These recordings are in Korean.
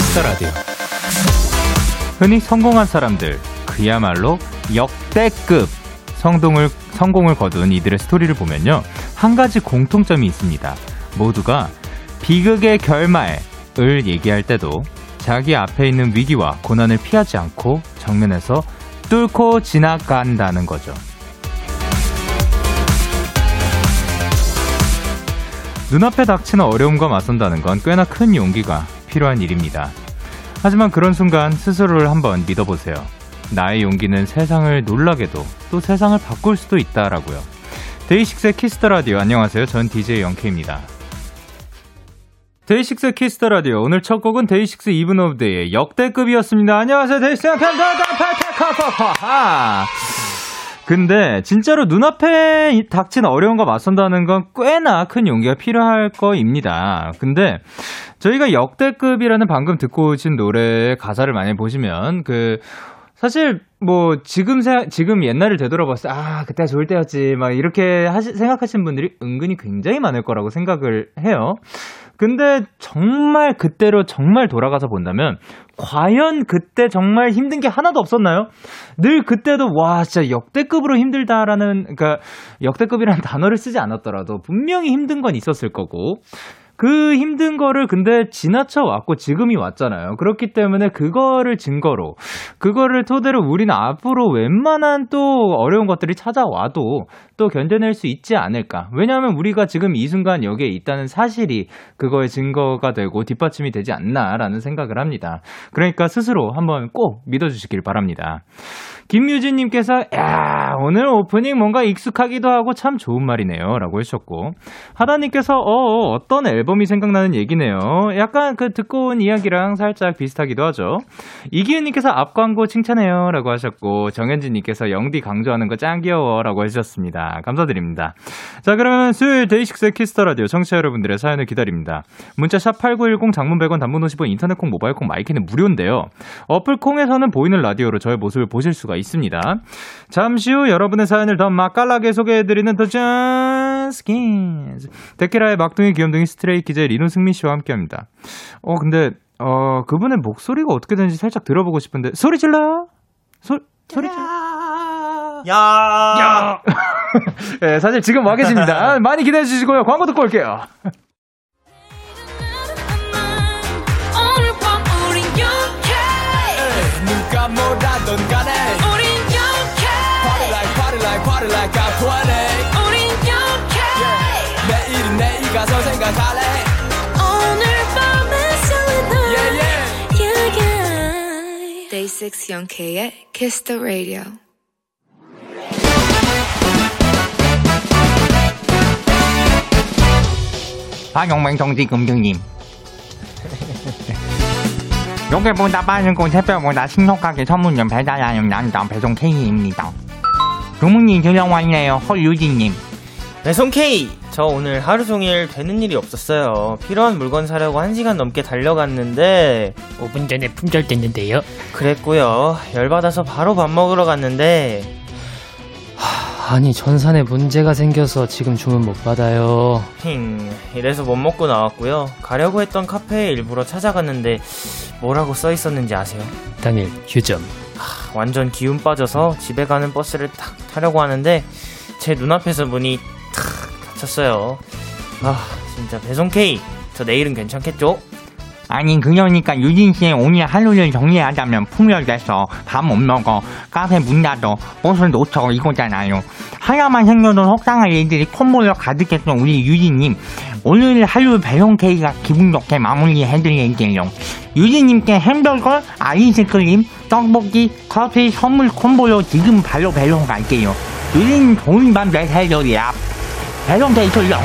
Kiss the Radio. 흔히 성공한 사람들, 그야말로 역대급 성공을, 성공을 거둔 이들의 스토리를 보면요. 한 가지 공통점이 있습니다. 모두가 비극의 결말을 얘기할 때도 자기 앞에 있는 위기와 고난을 피하지 않고 정면에서 뚫고 지나간다는 거죠. 눈앞에 닥치는 어려움과 맞선다는 건 꽤나 큰 용기가 필요한 일입니다. 하지만 그런 순간 스스로를 한번 믿어보세요. 나의 용기는 세상을 놀라게도 또 세상을 바꿀 수도 있다라고요. DAY6의 Kiss the Radio 안녕하세요. 전 DJ Young K입니다. DAY6 Kiss the Radio 오늘 첫 곡은 DAY6 Even of Day의 역대급이었습니다. 안녕하세요. DAY6 팬들파 근데 진짜로 눈앞에 닥친 어려움과 맞선다는 건 꽤나 큰 용기가 필요할 거입니다. 근데 저희가 역대급이라는 방금 듣고 오신 노래의 가사를 많이 보시면 그 사실 뭐 지금 세, 지금 옛날을 되돌아봤을 때아 그때 좋을 때였지 막 이렇게 하시, 생각하시는 분들이 은근히 굉장히 많을 거라고 생각을 해요. 근데 정말 그때로 정말 돌아가서 본다면 과연 그때 정말 힘든 게 하나도 없었나요? 늘 그때도 와 진짜 역대급으로 힘들다라는 그러니까 역대급이라는 단어를 쓰지 않았더라도 분명히 힘든 건 있었을 거고 그 힘든 거를 근데 지나쳐 왔고 지금이 왔잖아요. 그렇기 때문에 그거를 증거로 그거를 토대로 우리는 앞으로 웬만한 또 어려운 것들이 찾아와도 또 견뎌낼 수 있지 않을까. 왜냐하면 우리가 지금 이 순간 여기에 있다는 사실이 그거의 증거가 되고 뒷받침이 되지 않나라는 생각을 합니다. 그러니까 스스로 한번 꼭 믿어주시길 바랍니다. 김유진님께서, 야, 오늘 오프닝 뭔가 익숙하기도 하고 참 좋은 말이네요. 라고 하셨고, 하다님께서, 어, 어떤 앨범 이 생각나는 얘기네요. 약간 그 듣고 온 이야기랑 살짝 비슷하기도 하죠. 이기은님께서 앞 광고 칭찬해요. 라고 하셨고, 정현진님께서 영디 강조하는 거 짱 귀여워. 라고 해주셨습니다. 감사드립니다. 자, 그러면 수요일 DAY6의 Kiss the Radio 청취자 여러분들의 사연을 기다립니다. 문자 샵8910 장문 100원 단문 50원 인터넷 콩 모바일 콩 my K는 무료인데요. 어플 콩에서는 보이는 라디오로 저의 모습을 보실 수가 있습니다. 잠시 후 여러분의 사연을 더 맛깔나게 소개해드리는 더 잔스킨즈 데키라의 막둥이 귀염둥이 Stray Kids의 리노 승민 씨와 함께 합니다. 어 근데 어 그분의 목소리가 어떻게 되는지 살짝 들어보고 싶은데 소리 질러 소 소리 질러 야. 야. 네, 사실 지금 와 계십니다. 많이 기대해 주시고요. 광고 듣고 올게요. 누가 뭐라던 간에 우린 영케 Party like party like party like I'm 20 우린 영케 내일 가서 생각할래? 오늘 밤에 설레는 Yeah yeah. yeah. Day 6 영케의 Kiss the Radio. 박용맹 동지 금등님. 요게보다 빠른 곳 새벽보다 신속하게 선물점 배달하는 남자 배송 K입니다. 주문이 들어왔네요 헐유진님 배송 K! 저 오늘 하루 종일 되는 일이 없었어요. 필요한 물건 사려고 1시간 넘게 달려갔는데, 5분 전에 품절됐는데요. 그랬고요. 열받아서 바로 밥 먹으러 갔는데, 아니 전산에 문제가 생겨서 지금 주문 못 받아요. 힝, 이래서 못 먹고 나왔고요. 가려고 했던 카페에 일부러 찾아갔는데, 뭐라고 써 있었는지 아세요? 당일 휴점. 완전 기운 빠져서 집에 가는 버스를 탁 타려고 하는데, 제 눈앞에서 문이 탁 닫혔어요. 아, 진짜 배송 K! 저 내일은 괜찮겠죠? 아니 그러니까 유진씨 오늘 하루를 정리하자면 풍열돼서 밥못 먹어 카페 문 닫어 버스 놓쳐 이거잖아요 하나만 생겨도 속상할 일들이 콤보로 가득했던 우리 유진님 오늘 하루 배송 K가 기분 좋게 마무리해드릴게요 유진님께 햄버거, 아이스크림, 떡볶이, 커피 선물 콤보로 지금 바로 배송 갈게요 유진님 좋은 밤 되세요 야 배송 K 출렁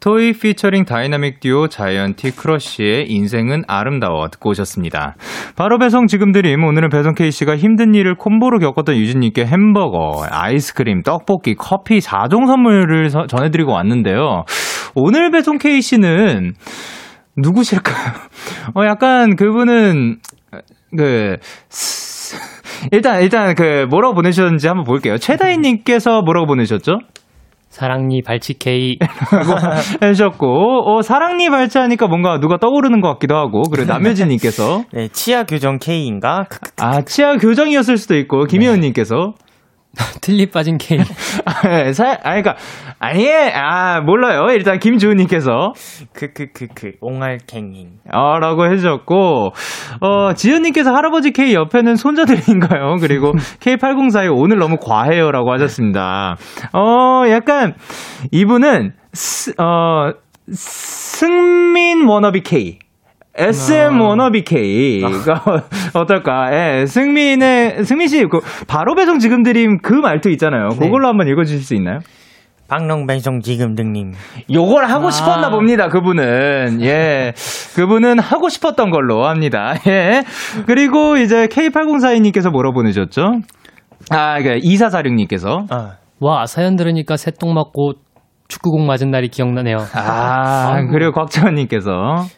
Toy 피처링 Dynamic Duo Zion.T Crush의 인생은 아름다워 듣고 오셨습니다. 바로 배송 지금 드림 오늘은 배송 K씨가 힘든 일을 콤보로 겪었던 유진님께 햄버거, 아이스크림, 떡볶이, 커피 4종 선물을 서- 전해드리고 왔는데요. 오늘 배송 K씨는 누구실까요? 어, 약간 그분은 그 일단 일단 그 뭐라고 보내셨는지 한번 볼게요. 최다희님께서 뭐라고 보내셨죠? 사랑니 발치 K. 해주셨고, 어, 사랑니 발치하니까 뭔가 누가 떠오르는 것 같기도 하고, 그리고 남효진님께서, 네, 치아 교정 K인가? 아, 치아 교정이었을 수도 있고, 김혜은님께서, 틀리 빠진 K. 아, 예, 사, 아, 그니까, 아니, 아, 몰라요. 일단 김주은님께서, 크크크크 옹알갱잉. 어, 라고 해주셨고, 어, 지은님께서 할아버지 K 옆에는 손자들인가요? 그리고 K8042 오늘 너무 과해요. 라고 하셨습니다. 어, 약간, 이분은, 스, 어, 승민 워너비 K. SM 워너비 K가 어떨까? 예, 승민의, 승민 씨, 그, 바로 배송 지금 드림 그 말투 있잖아요. 그걸로 한번 읽어 주실 수 있나요? 박농 배송 지금 등님. 요걸 하고 싶었나 봅니다, 그분은. 예. 그분은 하고 싶었던 걸로 합니다. 예. 그리고 이제 K8042 님께서 뭐라 보내셨죠? 아, 그, 2446 님께서. 아, 와, 사연 들으니까 새똥 맞고 축구공 맞은 날이 기억나네요. 아, 그리고 곽재원님께서.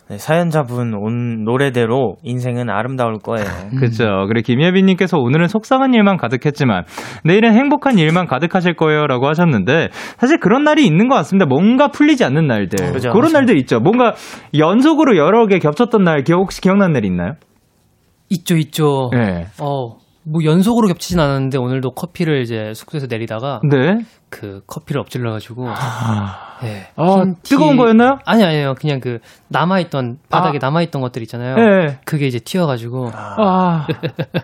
네, 사연자분 온 노래대로 인생은 아름다울 거예요. 그죠. 그리고 김예빈님께서 오늘은 속상한 일만 가득했지만 내일은 행복한 일만 가득하실 거예요. 라고 하셨는데 사실 그런 날이 있는 것 같습니다. 뭔가 풀리지 않는 날들. 그죠, 그런 그죠. 날들 있죠. 뭔가 연속으로 여러 개 겹쳤던 날 기억, 혹시 기억나는 날 있나요? 있죠, 있죠. 네. 어, 뭐 연속으로 겹치진 않았는데 오늘도 커피를 이제 숙소에서 내리다가 네. 그 커피를 엎질러 가지고 네. 아, 흰 티- 뜨거운 거였나요? 아니 아니에요. 그냥 그 남아 있던 바닥에 남아 있던 것들 있잖아요. 네. 그게 이제 튀어 가지고 아,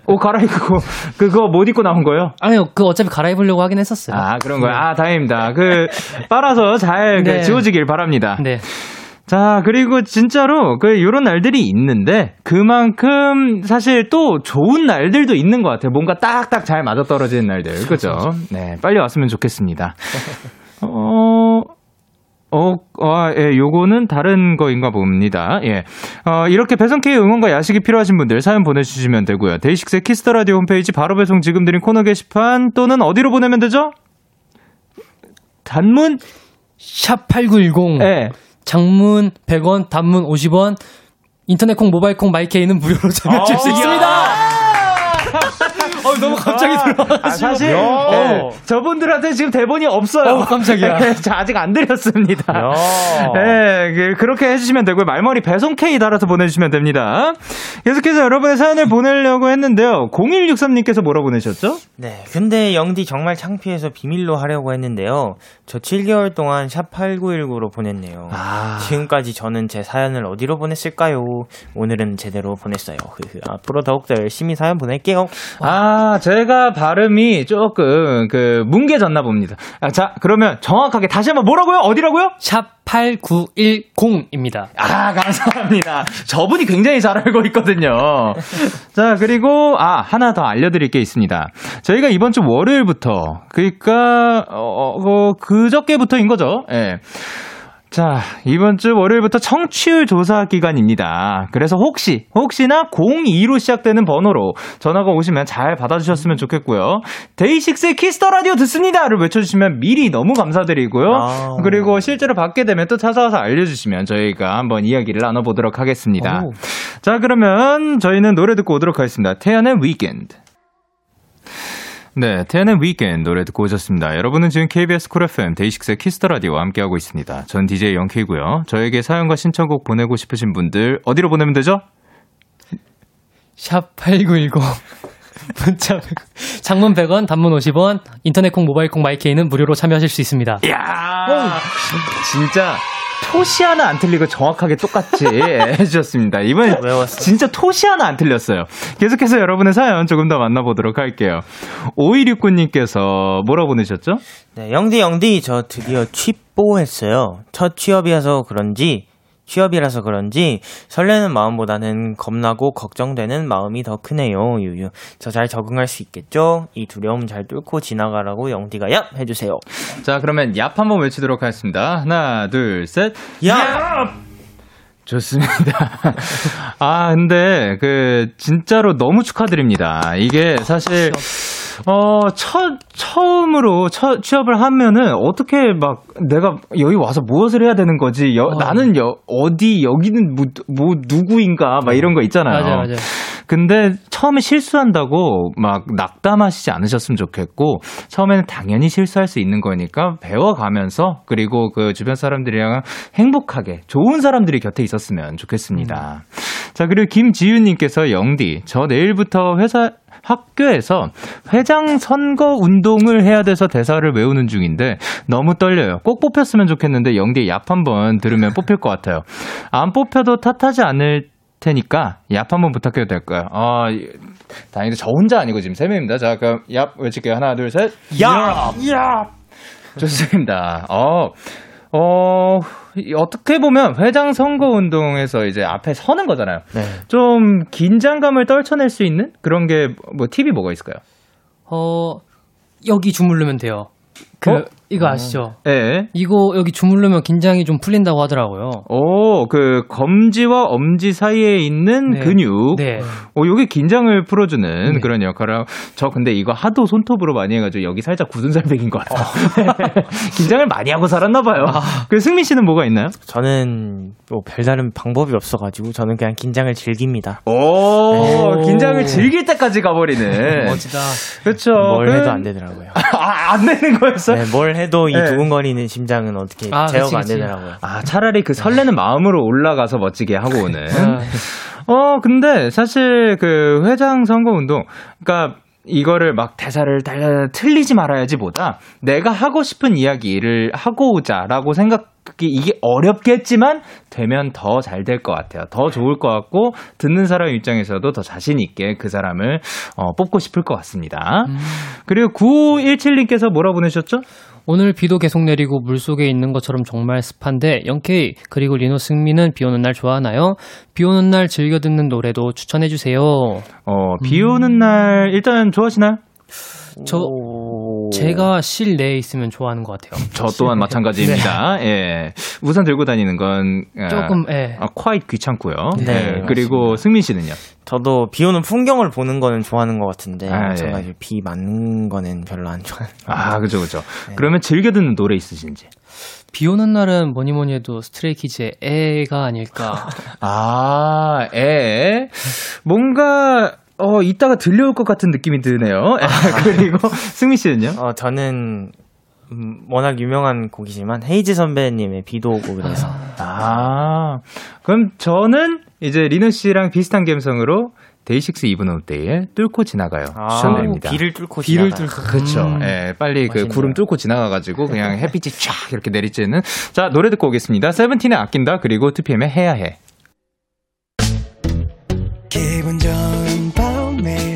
옷 갈아입고, 그거 못 입고 나온 거요? 아니요, 그 어차피 갈아입으려고 하긴 했었어요. 아, 그런 거요? 아, 다행입니다. 그, 빨아서 잘그 네. 지워지길 바랍니다. 네. 자, 그리고 진짜로 그 요런 날들이 있는데 그만큼 사실 또 좋은 날들도 있는 것 같아요. 뭔가 딱딱 잘 맞아 떨어지는 날들. 그죠? 네, 빨리 왔으면 좋겠습니다. 어, 어, 아, 예, 요거는 다른 거인가 봅니다. 예. 어, 이렇게 배송K 응원과 야식이 필요하신 분들 사연 보내주시면 되고요. DAY6의 Kiss the Radio 홈페이지 바로 배송 지금 드림 코너 게시판 또는 어디로 보내면 되죠? 단문? 샵8910. 예. 장문 100원, 단문 50원, 인터넷 콩, 모바일 콩, my K는 무료로 참여하실 수 있습니다. 어, 너무 갑자기 들어. 아, 사실 야. 네, 저분들한테 지금 대본이 없어요. 어, 깜짝이야. 네, 저 아직 안 드렸습니다. 야. 네, 그- 그렇게 해주시면 되고요. 말머리 배송 K 달아서 보내주시면 됩니다. 계속해서 여러분의 사연을 보내려고 했는데요. 0163님께서 뭐라 보내셨죠? 네, 근데 영디 정말 창피해서 비밀로 하려고 했는데요. 저 7개월 동안 샵8919로 보냈네요. 아. 지금까지 저는 제 사연을 어디로 보냈을까요? 오늘은 제대로 보냈어요. 흐흐. 앞으로 더욱더 열심히 사연 보낼게요. 아, 제가 발음이 조금 그 뭉개졌나 봅니다. 아, 자, 그러면 정확하게 다시 한번 뭐라고요? 어디라고요? 샵 8910입니다. 아, 감사합니다. 저분이 굉장히 잘 알고 있거든요. 자, 그리고, 아, 하나 더 알려 드릴 게 있습니다. 저희가 이번 주 월요일부터, 그니까, 어, 어, 그저께부터인 거죠. 예. 자, 이번 주 월요일부터 청취율 조사 기간입니다. 그래서 혹시, 혹시나 02로 시작되는 번호로 전화가 오시면 잘 받아주셨으면 좋겠고요. DAY6의 Kiss the Radio 듣습니다를 외쳐주시면 미리 너무 감사드리고요. 아. 그리고 실제로 받게 되면 또 찾아와서 알려주시면 저희가 한번 이야기를 나눠보도록 하겠습니다. 오. 자, 그러면 저희는 노래 듣고 오도록 하겠습니다. 태연의 Weekend. 네, 태연의 Weekend 노래 듣고 오셨습니다. 여러분은 지금 KBS 쿨 FM 데이식스의 키스터 라디오와 함께하고 있습니다. 전 DJ Young K이고요. 저에게 사연과 신청곡 보내고 싶으신 분들 어디로 보내면 되죠? 샵 8910. 문자 100, 장문 100원, 단문 50원, 인터넷 콩, 모바일 콩, 마이케이는 무료로 참여하실 수 있습니다. 이야, 진짜 토시 하나 안 틀리고 정확하게 똑같이 해주셨습니다. 이번에 외웠어. 진짜 토시 하나 안 틀렸어요. 계속해서 여러분의 사연 조금 더 만나보도록 할게요. 5269님께서 뭐라 보내셨죠? 네, 영디 영디 저 드디어 취뽀했어요. 첫 취업이라서 그런지 취업이라서 그런지 설레는 마음보다는 겁나고 걱정되는 마음이 더 크네요. 유유. 저 잘 적응할 수 있겠죠? 이 두려움 잘 뚫고 지나가라고 영디가 얍 해주세요. 자, 그러면 얍 한번 외치도록 하겠습니다. 하나, 둘, 셋. 야! 좋습니다. 아, 근데, 그, 진짜로 너무 축하드립니다. 이게 사실, 어, 첫, 처음으로 첫 취업을 하면은 어떻게 막 내가 여기 와서 무엇을 해야 되는 거지? 여- 어. 나는 여, 어디, 여기는 뭐, 뭐 누구인가? 막 이런 거 있잖아요. 맞아요, 맞아요. 근데 처음에 실수한다고 막 낙담하시지 않으셨으면 좋겠고 처음에는 당연히 실수할 수 있는 거니까 배워가면서 그리고 그 주변 사람들이랑 행복하게 좋은 사람들이 곁에 있었으면 좋겠습니다. 자 그리고 김지윤님께서 영디 저 내일부터 회사 학교에서 회장 선거 운동을 해야 돼서 대사를 외우는 중인데 너무 떨려요. 꼭 뽑혔으면 좋겠는데 영디 얍 한번 들으면 뽑힐 것 같아요. 안 뽑혀도 탓하지 않을 테니까 얍 한번 부탁해도 될까요? 아, 다행히도 저 혼자 아니고 지금 세 명입니다. 자, 그럼 얍 외칠게요. 하나, 둘, 셋. 얍! 얍! 좋습니다. 어, 어, 이- 어떻게 보면 회장 선거 운동에서 이제 앞에 서는 거잖아요. 네. 좀 긴장감을 떨쳐낼 수 있는 그런 게 뭐 팁이 뭐가 있을까요? 어, 여기 주물르면 돼요. 그, 어? 이거 아시죠? 예. 이거 여기 주물르면 긴장이 좀 풀린다고 하더라고요. 오, 그 검지와 엄지 사이에 있는 네. 근육. 네. 오, 요게 긴장을 풀어주는 네. 그런 역할을. 저 근데 이거 하도 손톱으로 많이 해가지고 여기 살짝 굳은 살백인 것 같아요. 긴장을 많이 하고 살았나봐요. 그 승민 씨는 뭐가 있나요? 저는 뭐 별다른 방법이 없어가지고 저는 그냥 긴장을 즐깁니다. 오, 오. 긴장을 즐길 때까지 가버리는. 멋지다. 그렇죠. 뭘 그- 해도 안 되더라고요. 아, 안 되는 거였어 요? 네, 뭘 해도 이 네. 두근거리는 심장은 어떻게 아, 제어가 그치, 안 그치. 되더라고요. 아, 차라리 그 설레는 마음으로 올라가서 멋지게 하고 오는. 아, 어, 근데 사실 그 회장 선거 운동, 그러니까 이거를 막 대사를 달려 틀리지 말아야지 보다 내가 하고 싶은 이야기를 하고 오자라고 생각이 이게 어렵겠지만 되면 더 잘 될 것 같아요. 더 좋을 것 같고 듣는 사람 입장에서도 더 자신 있게 그 사람을 어, 뽑고 싶을 것 같습니다. 그리고 9517님께서 뭐라 보내셨죠? 오늘 비도 계속 내리고 물속에 있는 것처럼 정말 습한데 영케이 그리고 리노 승민은 비 오는 날 좋아하나요? 비 오는 날 즐겨 듣는 노래도 추천해 주세요. 어, 비 오는 날 일단 좋아하시나요? 저 오. 제가 실내에 있으면 좋아하는 것 같아요. 저 또한 마찬가지입니다. 예. 우산 들고 다니는 건 아, 조금 예. 아, quite 귀찮고요. 네, 예. 그리고 승민 씨는요? 저도 비 오는 풍경을 보는 거는 좋아하는 것 같은데 아, 예. 제가 이제 비 맞는 거는 별로 안 좋아해요. 아, 그죠, 그죠. 그러면 즐겨 듣는 노래 있으신지? 비 오는 날은 뭐니 뭐니 해도 Stray Kids의 애가 아닐까. 아, 에. 뭔가, 어, 이따가 들려올 것 같은 느낌이 드네요. 그리고 승민 씨는요? 어, 저는 음, 워낙 유명한 곡이지만 헤이즈 선배님의 비도 오고 그래서 아, 그럼 저는 이제 리노 씨랑 비슷한 감성으로 데이식스 이븐 온데이에 뚫고 지나가요. 추천드립니다. 아, 비를 뚫고 비를 지나가요. 뚫고. 그렇죠. 음. 예, 빨리 그 맛있네요. 구름 뚫고 지나가 가지고 그냥 햇빛이 쫙 이렇게 내리쬐는. 자 노래 듣고 오겠습니다. 세븐틴의 아낀다 그리고 2PM의 해야 해.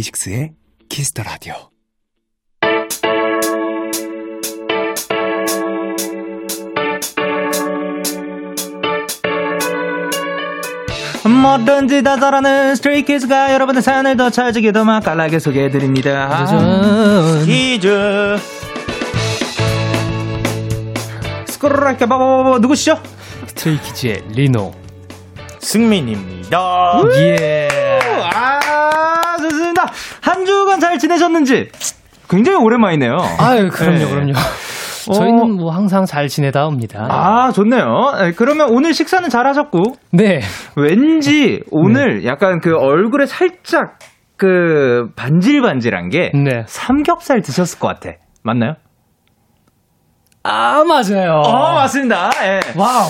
데이식스의 Kiss the Radio 뭐든지 다 잘하는 스트레이키즈가 여러분의 사연을 더 찰지게 더 맛깔나게 소개해드립니다. 키즈 스크롤할게 봐봐봐봐 누구시죠? 스트레이키즈의 리노. 승민입니다. 예. 한 주간 잘 지내셨는지 굉장히 오랜만이네요. 아유 그럼요 네. 그럼요. 어. 저희는 뭐 항상 잘 지내다 옵니다. 아 좋네요. 예, 그러면 오늘 식사는 잘 하셨고 네. 왠지 오늘 약간 그 얼굴에 살짝 그 반질반질한 게 네. 삼겹살 드셨을 것 같아. 맞나요? 아 맞아요. 어, 맞습니다. 예. 와우.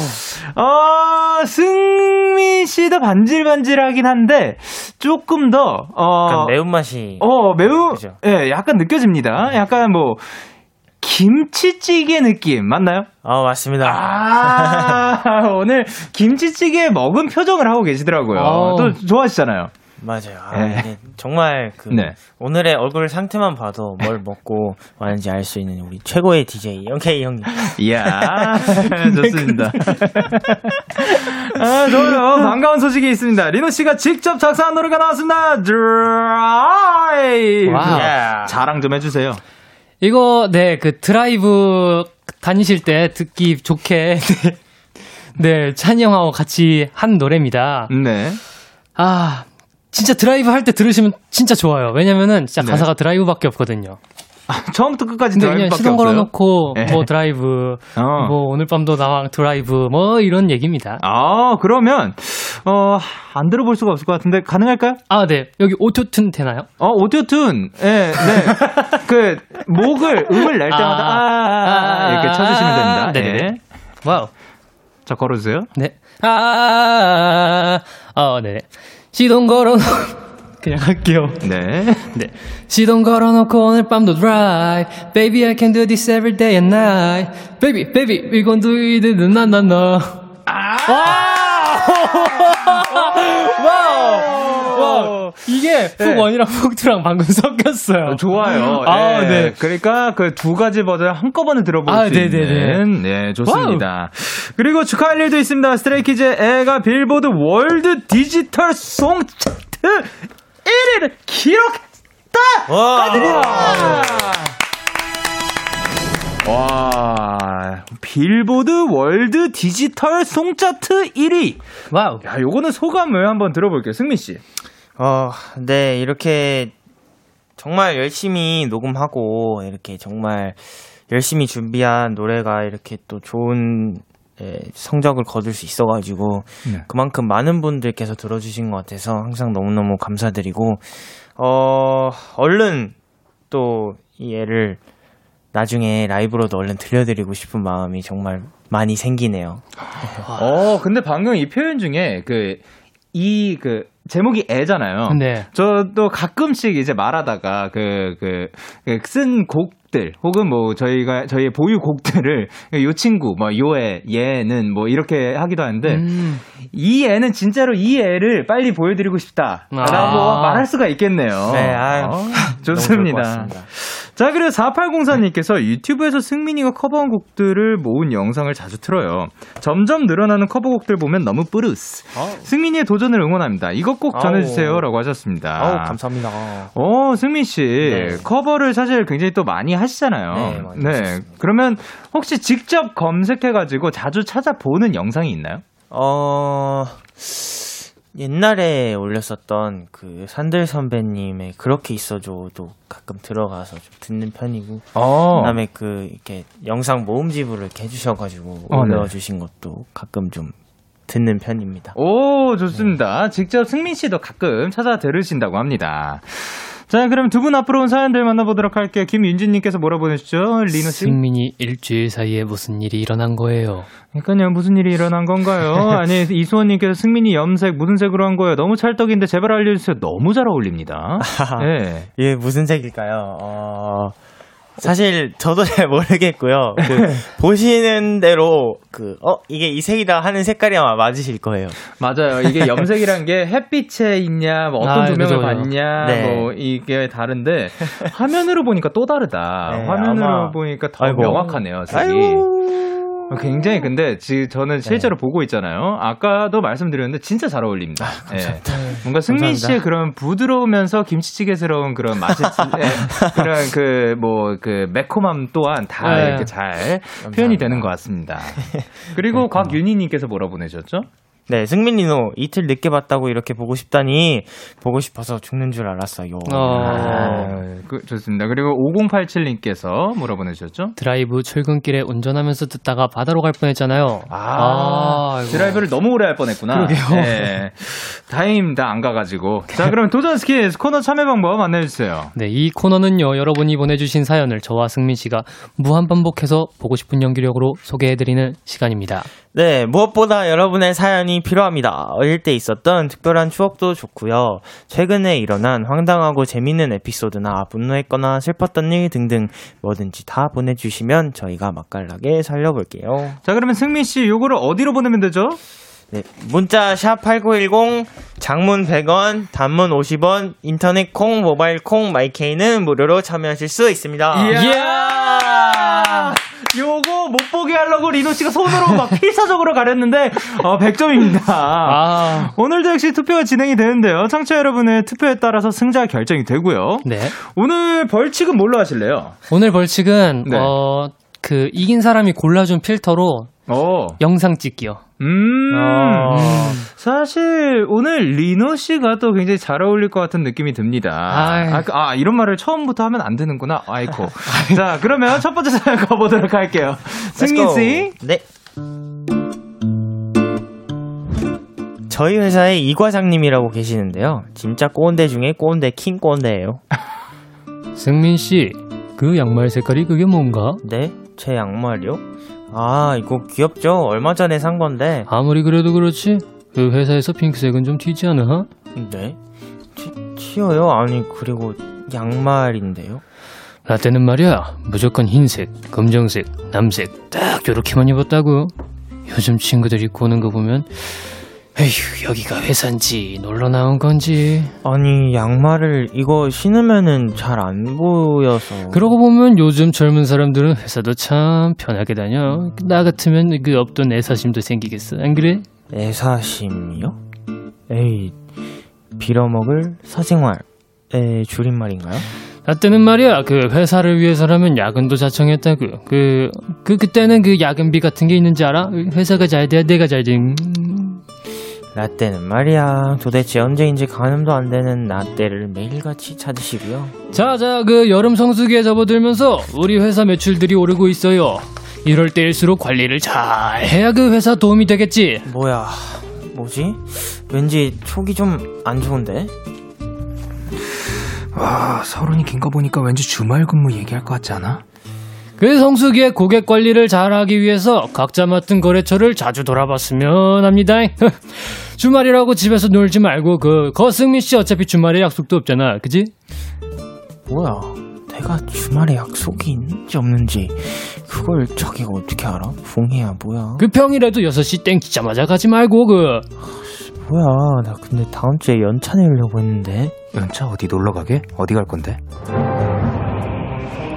어, 승민 씨도 반질반질하긴 한데 조금 더 어, 약간 매운맛이 어, 매우 그죠? 예, 약간 느껴집니다. 약간 뭐 김치찌개 느낌 맞나요? 아 맞습니다. 아, 오늘 김치찌개 먹은 표정을 하고 계시더라고요. 어. 또 좋아하시잖아요. 맞아요. 아, 네. 정말 그 네. 오늘의 얼굴 상태만 봐도 뭘 먹고 왔는지 알 수 있는 우리 최고의 DJ 영케이 형님. 이야, 좋습니다. 아, 좋아요. 반가운 소식이 있습니다. 리노 씨가 직접 작사한 노래가 나왔습니다. 드라이브. wow. 자랑 좀 해주세요. 이거 네 그 드라이브 다니실 때 듣기 좋게 네, 네 찬이 형하고 같이 한 노래입니다. 네. 아 진짜 드라이브 할 때 들으시면 진짜 좋아요. 왜냐면은 진짜 네. 가사가 드라이브밖에 없거든요. 처음부터 끝까지 드라이브밖에 시동 없어요. 걸어놓고 네. 뭐 드라이브, 어. 뭐 오늘 밤도 나랑 드라이브 뭐 이런 얘기입니다. 아, 그러면, 어, 안 들어볼 수가 없을 것 같은데, 가능할까요? 아 네 여기 autotune 되나요? 어, autotune. 예, 네. 그, 목을, 음을 낼 때마다, 아, 아, 아, 아, 이렇게 쳐주시면 됩니다. 네네. 예. wow. 자, 걸어주세요. 네. 아, 아, 아, 아, 네. 시동 걸어 그냥 할게요. 네. 네. 시동 걸어놓고 오늘 밤도 drive. Baby, I can do this every day and night. Baby, baby, we gon' do it, na na na. 아! Wow! Wow! 이게 hook one이랑 hook two랑 방금 섞였어요. 좋아요. 아, 예. 네. 그러니까 그 두 가지 버전 한꺼번에 들어볼 아, 수 네네네. 있는. 네, 좋습니다. 그리고 축하할 일도 있습니다. 스트레이키즈의 애가 빌보드 World Digital Song 차트 1위를 기록했다! 와. 와, 빌보드 World Digital Song 차트 1위. Wow. 야, 요거는 소감을 한번 들어볼게요. 승민 씨. 어, 네, 이렇게 정말 열심히 녹음하고 이렇게 정말 열심히 준비한 노래가 이렇게 또 좋은 예, 성적을 거둘 수 있어가지고 네. 그만큼 많은 분들께서 들어주신 것 같아서 항상 너무너무 감사드리고 어 얼른 또 이 애를 나중에 라이브로도 얼른 들려드리고 싶은 마음이 정말 많이 생기네요. 어, 근데 방금 이 표현 중에 그, 이, 그, 제목이 애잖아요. 네. 저도 가끔씩 이제 말하다가 그, 그, 그쓴 곡들, 혹은 뭐 저희가, 저희의 보유 곡들을 요 친구, 뭐요 애, 얘는 뭐 이렇게 하기도 하는데, 음. 이 애는 진짜로 이 애를 빨리 보여드리고 싶다. 라고 아. 말할 수가 있겠네요. 네, 아유, 어, 좋습니다. 자, 그리고 4804님께서 유튜브에서 승민이가 커버한 곡들을 모은 영상을 자주 틀어요. 점점 늘어나는 커버곡들 보면 너무 뿌듯스. 승민이의 도전을 응원합니다. 이것 꼭 아우. 전해주세요. 라고 하셨습니다. 아우 감사합니다. 어, 승민 씨. 네. 커버를 사실 굉장히 또 많이 하시잖아요. 네, 많이 하셨습니다. 그러면 혹시 직접 검색해가지고 자주 찾아보는 영상이 있나요? 어, 옛날에 올렸었던 그 산들 선배님의 그렇게 있어줘도 가끔 들어가서 좀 듣는 편이고, 어. 그다음에 그 이렇게 영상 모음집으로 이렇게 해주셔가지고 어, 네. 올려주신 것도 가끔 좀 듣는 편입니다. 오, 좋습니다. 직접 승민 씨도 가끔 찾아 들으신다고 합니다. 자, 그럼 두 분 앞으로 온 사연들 만나보도록 할게요. 김윤진님께서 뭐라 보내셨죠? 리노 씨? 승민이 일주일 사이에 무슨 일이 일어난 거예요? 그러니까요, 무슨 일이 일어난 건가요? 아니, 이수원님께서 승민이 염색 무슨 색으로 한 거예요? 너무 찰떡인데 제발 알려주세요. 너무 잘 어울립니다. 네. 예, 무슨 색일까요? 어, 사실 저도 잘 모르겠고요. 그 보시는 대로 그 어 이게 이 색이다 하는 색깔이 아마 맞으실 거예요. 맞아요. 이게 염색이란 게 햇빛에 있냐, 뭐 어떤 아, 조명을 그죠. 받냐, 네. 뭐 이게 다른데 화면으로 보니까 또 다르다. 네, 화면으로 아마- 보니까 더 아이고. 명확하네요. 색이. 아유. 굉장히 근데 지금 저는 실제로 보고 있잖아요. 아까도 말씀드렸는데 진짜 잘 어울립니다. 예. 뭔가 승민 감사합니다. 씨의 그런 부드러우면서 김치찌개스러운 그런 맛이 예, 그런 그뭐그 매콤함 또한 다 네. 이렇게 잘 표현이 되는 것 같습니다. 그리고 곽윤희 님께서 뭐라 보내셨죠? 네, 승민이노 이틀 늦게 봤다고 이렇게 보고 싶다니 보고 싶어서 죽는 줄 알았어요. 어. 아, 그, 좋습니다. 그리고 5087님께서 뭐라 보내셨죠? 드라이브 출근길에 운전하면서 듣다가 바다로 갈 뻔했잖아요. 아, 아이고. 드라이브를 너무 오래 할 뻔했구나. 그러게요. 네. 다행입니다. 안 가가지고. 자, 그럼 도전 스키즈 코너 참여 방법 안내해주세요. 네, 이 코너는요, 여러분이 보내주신 사연을 저와 승민 씨가 무한 반복해서 보고 싶은 연기력으로 소개해드리는 시간입니다. 네, 무엇보다 여러분의 사연이 필요합니다. 어릴 때 있었던 특별한 추억도 좋고요. 최근에 일어난 황당하고 재밌는 에피소드나 분노했거나 슬펐던 일 등등 뭐든지 다 보내주시면 저희가 맛깔나게 살려볼게요. 자, 그러면 승민 씨, 요거를 어디로 보내면 되죠? 네, 문자 샵 8910 장문 100원, 단문 50원, 인터넷 콩, 모바일 콩, 마이케이는 무료로 참여하실 수 있습니다. 이야! 요거 못 보게 하려고 리노 씨가 손으로 막 필사적으로 가렸는데 어 100점입니다. 아, 오늘도 역시 투표가 진행이 되는데요. 청취자 여러분의 투표에 따라서 승자 결정이 되고요. 네. 오늘 벌칙은 뭘로 하실래요? 오늘 벌칙은 네. 어, 그 이긴 사람이 골라준 필터로 어. 영상 찍기요. 음. 어, 사실 오늘 리노 씨가 또 굉장히 잘 어울릴 것 같은 느낌이 듭니다. 아이. 아, 그- 아, 이런 말을 처음부터 하면 안 되는구나. 아이코. 자, 그러면 첫 번째 사연 가보도록 할게요. 승민 go. 씨. 네. 저희 회사에 이 과장님이라고 계시는데요. 진짜 꼰대 중에 꼰대 킹 꼰대예요. 승민 씨, 그 양말 색깔이 그게 뭔가? 네? 제 양말이요? 아, 이거 귀엽죠? 얼마 전에 산 건데. 아무리 그래도 그렇지. 그 회사에서 핑크색은 좀 튀지 않아? 네? 튀, 튀어요? 아니, 그리고 양말인데요? 라떼는 말이야 무조건 흰색, 검정색, 남색 딱 요렇게만 입었다고. 요즘 친구들 입고 오는 거 보면 에휴 여기가 회사인지 놀러 나온 건지. 아니, 양말을 이거 신으면은 잘 안 보여서. 그러고 보면 요즘 젊은 사람들은 회사도 참 편하게 다녀. 나 같으면 그 없던 애사심도 생기겠어. 안 그래? 애사심이요? 에이, 빌어먹을 사생활의 줄임말인가요? 라떼는 말이야 그 회사를 위해서라면 야근도 자청했다고. 그, 그 그때는 그 야근비 같은 게 있는지 알아? 회사가 잘 돼야 내가 잘 돼. 음. 라떼는 말이야 도대체 언제인지 가늠도 안 되는 라떼를 매일같이 찾으시고요 자, 자, 그 여름 성수기에 접어들면서 우리 회사 매출들이 오르고 있어요. 이럴 때일수록 관리를 잘 해야 그 회사 도움이 되겠지. 뭐야 뭐지? 왠지 촉이 좀 안 좋은데? 와, 서른이 긴 거 보니까 왠지 주말 근무 얘기할 것 같지 않아? 그 성수기에 고객 관리를 잘하기 위해서 각자 맡은 거래처를 자주 돌아봤으면 합니다. 주말이라고 집에서 놀지 말고 그 거승민 씨 어차피 주말에 약속도 없잖아, 그지? 뭐야 내가 주말에 약속이 있는지 없는지 그걸 자기가 어떻게 알아? 붕이야 뭐야 그 평일에도 6시 땡기자마자 가지 말고 그 뭐야 나 근데 다음 주에 연차 내려고 했는데 연차 어디 놀러 가게? 어디 갈 건데?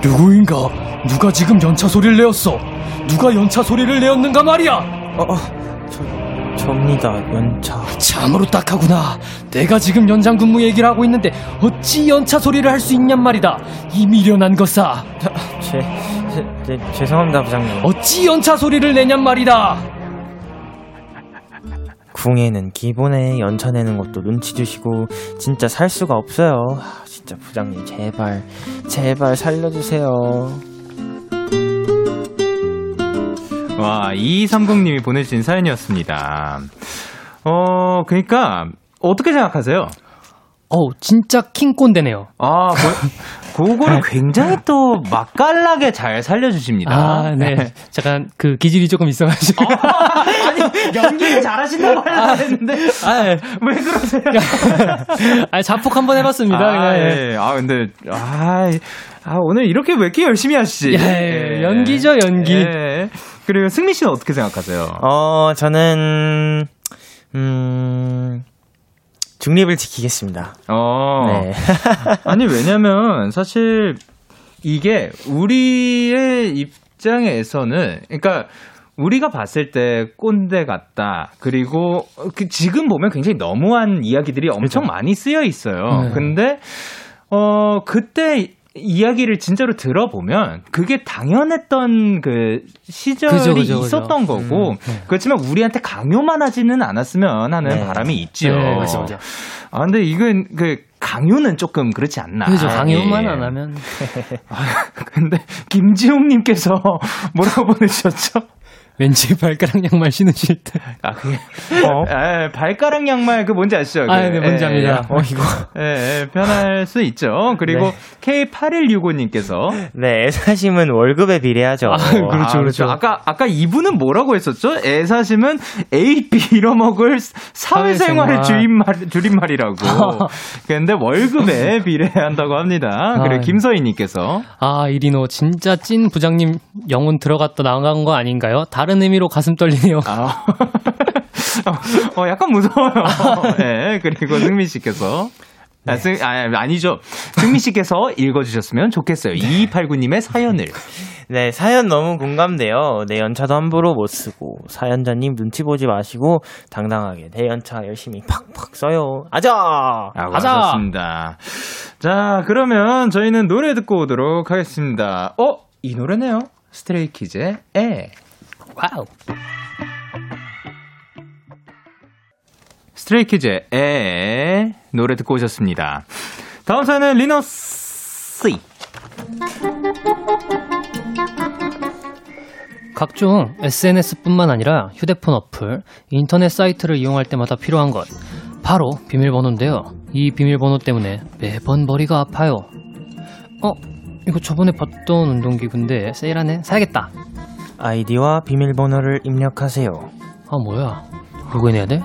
누구인가? 누가 지금 연차 소리를 내었어? 누가 연차 소리를 내었는가 말이야? 어, 어, 저, 접니다 연차 참으로 딱하구나. 내가 지금 연장 근무 얘기를 하고 있는데 어찌 연차 소리를 할 수 있냔 말이다. 이 미련한 것아. 제, 제, 제, 죄송합니다 부장님 어찌 연차 소리를 내냔 말이다. 궁에는 기본에 연차 내는 것도 눈치 주시고 진짜 살 수가 없어요. 아, 진짜 부장님 제발 제발 살려주세요. 와, 2230님이 보내주신 사연이었습니다. 어, 그니까, 어떻게 생각하세요? 어우, 진짜 킹꼰대네요. 아, 그, 그거를 굉장히 또 맛깔나게 잘 살려주십니다. 아, 네. 잠깐 그 기질이 조금 있어가지고. 아니, 연기를 잘하신다고 하려고 했는데, 아, 왜 그러세요? 아, 자폭 한번 해봤습니다. 아, 예. 예. 아, 근데, 아, 아, 오늘 이렇게 왜 이렇게 열심히 하시지? 예, 연기죠, 연기. 예. 그리고 승민 씨는 어떻게 생각하세요? 어 저는 음 중립을 지키겠습니다. 어. 네. 아니, 왜냐면, 사실, 이게, 우리의 입장에서는, 그러니까, 우리가 봤을 때 꼰대 같다. 그리고, 그 지금 보면 굉장히 너무한 이야기들이 엄청 많이 쓰여 있어요. 네. 근데, 어, 그때, 이야기를 진짜로 들어보면 그게 당연했던 그 시절이 그죠, 그죠. 있었던 거고 음, 네. 그렇지만 우리한테 강요만 하지는 않았으면 하는 네. 바람이 있지요. 네, 맞습니다. 아, 근데 이건 그 강요는 조금 그렇지 않나. 그죠. 강요만 예. 안 하면. 아, 근데 김지용님께서 뭐라고 보내셨죠? 왠지 발가락 양말 신으실 때. 아, 그게 어? 아, 발가락 양말 그 뭔지 아시죠? 아, 그, 네, 뭔지 예, 압니다. 어 이거 예, 예, 편할 수 있죠. 그리고 K8165님께서 네 애사심은 월급에 비례하죠. 아, 그렇죠, 그렇죠. 아까 아까 이분은 뭐라고 했었죠? 애사심은 AP 잃어먹을 사회생활 사회생활. 줄임말 줄임말이라고. 근데 월급에 비례한다고 합니다. 그리고 아. 김서희님께서 아, 이리노, 진짜 찐 부장님 영혼 들어갔다 나간 거 아닌가요? 다른 의미로 가슴 떨리네요. 아. 어, 어, 약간 무서워요. 예, 그리고 승민 씨께서. 아, 승, 아, 아니죠. 승민 씨께서 읽어주셨으면 좋겠어요. 2289님의 사연을. 네, 사연 너무 공감돼요. 내 연차도 함부로 못 쓰고 사연자님 눈치 보지 마시고 당당하게 내 연차 열심히 팍팍 써요. 아자. 아, 맞았습니다. 자, 그러면 저희는 노래 듣고 오도록 하겠습니다. 어? 이 노래네요. 스트레이키즈의 애. Wow. 스트레이키즈의 애 노래 듣고 오셨습니다. 다음 사연은 리너씨. 각종 SNS뿐만 아니라 휴대폰 어플, 인터넷 사이트를 이용할 때마다 필요한 것. 바로 비밀번호인데요. 이 비밀번호 때문에 매번 머리가 아파요. 어? 이거 저번에 봤던 운동기구인데 세일하네? 사야겠다. 아이디와 비밀번호를 입력하세요. 아 뭐야? 로그인해야 돼?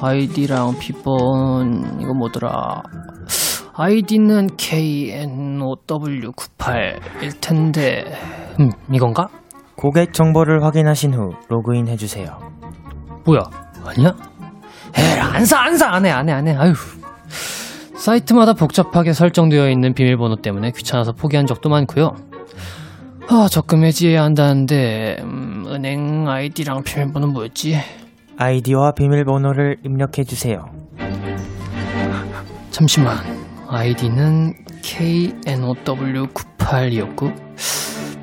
아이디랑 비번 이거 뭐더라? 아이디는 KNOW98일 텐데 음 이건가? 고객 정보를 확인하신 후 로그인 해주세요. 뭐야? 아니야? 에이 안사 안사 안해 안해 안해 아휴 사이트마다 복잡하게 설정되어 있는 비밀번호 때문에 귀찮아서 포기한 적도 많고요. 아 적금 해지해야 한다는데 음, 은행 아이디랑 비밀번호 뭐였지? 아이디와 비밀번호를 입력해 주세요. 잠시만. 아이디는 KNOW98이었고,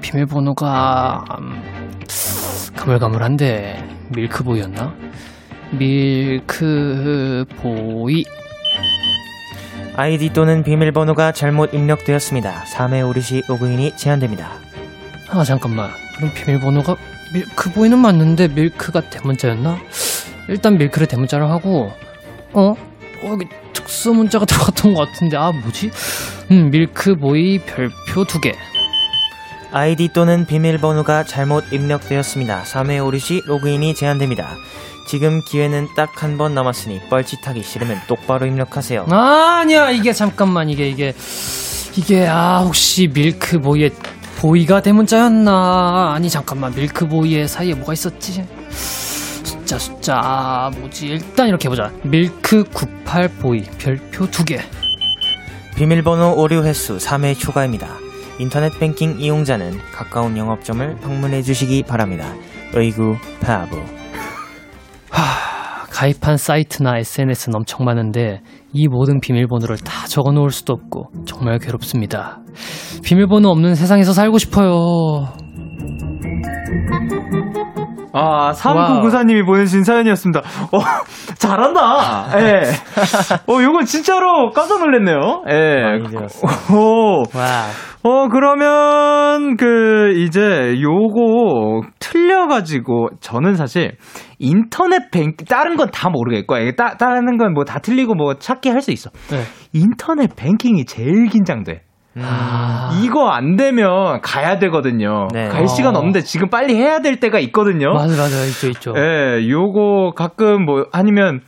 비밀번호가, 음, 가물가물한데, 밀크보이였나? 밀크보이. 아이디 또는 비밀번호가 잘못 입력되었습니다. 3회 오르시 로그인이 제한됩니다. 아, 잠깐만. 그럼 비밀번호가 밀크보이는 맞는데, 밀크가 대문자였나? 일단 밀크를 대문자로 하고, 어? 어, 여기 특수 문자가 들어갔던 것 같은데, 아, 뭐지? 음, 밀크보이 별표 두 개. 아이디 또는 비밀번호가 잘못 입력되었습니다. 3회 오르시 로그인이 제한됩니다. 지금 기회는 딱 한 번 남았으니 뻘짓하기 싫으면 똑바로 입력하세요. 아, 아니야 이게 잠깐만 이게 이게 이게 아 혹시 밀크보이의 보이가 대문자였나? 아니 잠깐만. 밀크보이의 사이에 뭐가 있었지? 숫자 숫자. 아, 뭐지? 일단 이렇게 해보자. 밀크 98 보이 별표 두개. 비밀번호 오류 횟수 3회 초과입니다. 인터넷 뱅킹 이용자는 가까운 영업점을 방문해 주시기 바랍니다. 어이구 바보. 가입한 사이트나 SNS는 엄청 많은데 이 모든 비밀번호를 다 적어 놓을 수도 없고 정말 괴롭습니다 비밀번호 없는 세상에서 살고 싶어요 아, 3994님이 보내주신 사연이었습니다. 어, 잘한다. 예. 어, 요건 진짜로 깜짝 놀랐네요. 예. 오. 와 어, 그러면, 그, 이제, 요거, 틀려가지고, 저는 사실, 인터넷 뱅, 다른 건 다 모르겠고, 이게 따, 다른 건 뭐 다 틀리고 뭐 찾기 할 수 있어. 네. 인터넷 뱅킹이 제일 긴장돼. 아, 이거 안 되면 가야 되거든요. 네. 갈 시간 어. 없는데 지금 빨리 해야 될 때가 있거든요. 맞아 맞아 있죠 있죠 예, 요거 가끔 뭐 아니면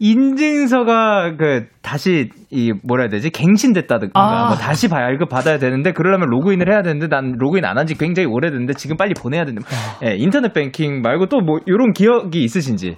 인증서가 그 다시 이 뭐라 해야 되지 갱신됐다든가 아. 뭐 다시 발급 받아야 되는데 그러려면 로그인을 해야 되는데 난 로그인 안 한 지 굉장히 오래됐는데 지금 빨리 보내야 되는데 예, 인터넷 뱅킹 말고 또뭐 요런 기억이 있으신지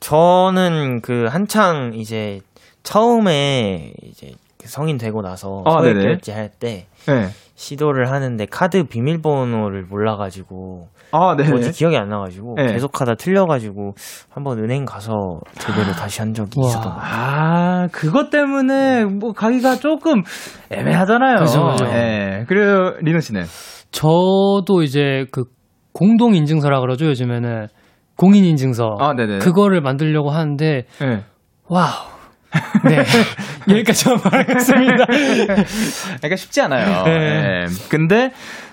저는 그 한창 이제 처음에 이제 그 성인 되고 나서 아, 소액 네네. 결제 할 때 예. 시도를 하는데 카드 비밀번호를 몰라가지고 아, 네. 뭐지 기억이 안 나가지고 네. 계속하다 틀려가지고 한번 은행 가서 제대로 다시 한 적이. 있었던 것 같아요. 아, 그것 때문에 뭐 가기가 조금 애매하잖아요. 그죠, 그죠. 예. 그래요, 리노 씨는. 저도 이제 그 공동 인증서라 그러죠 요즘에는 공인 인증서 아, 네네. 그거를 만들려고 하는데 예. wow 네 여기까지만 말하겠습니다 그러니까 쉽지 않아요. 네. 예. 근데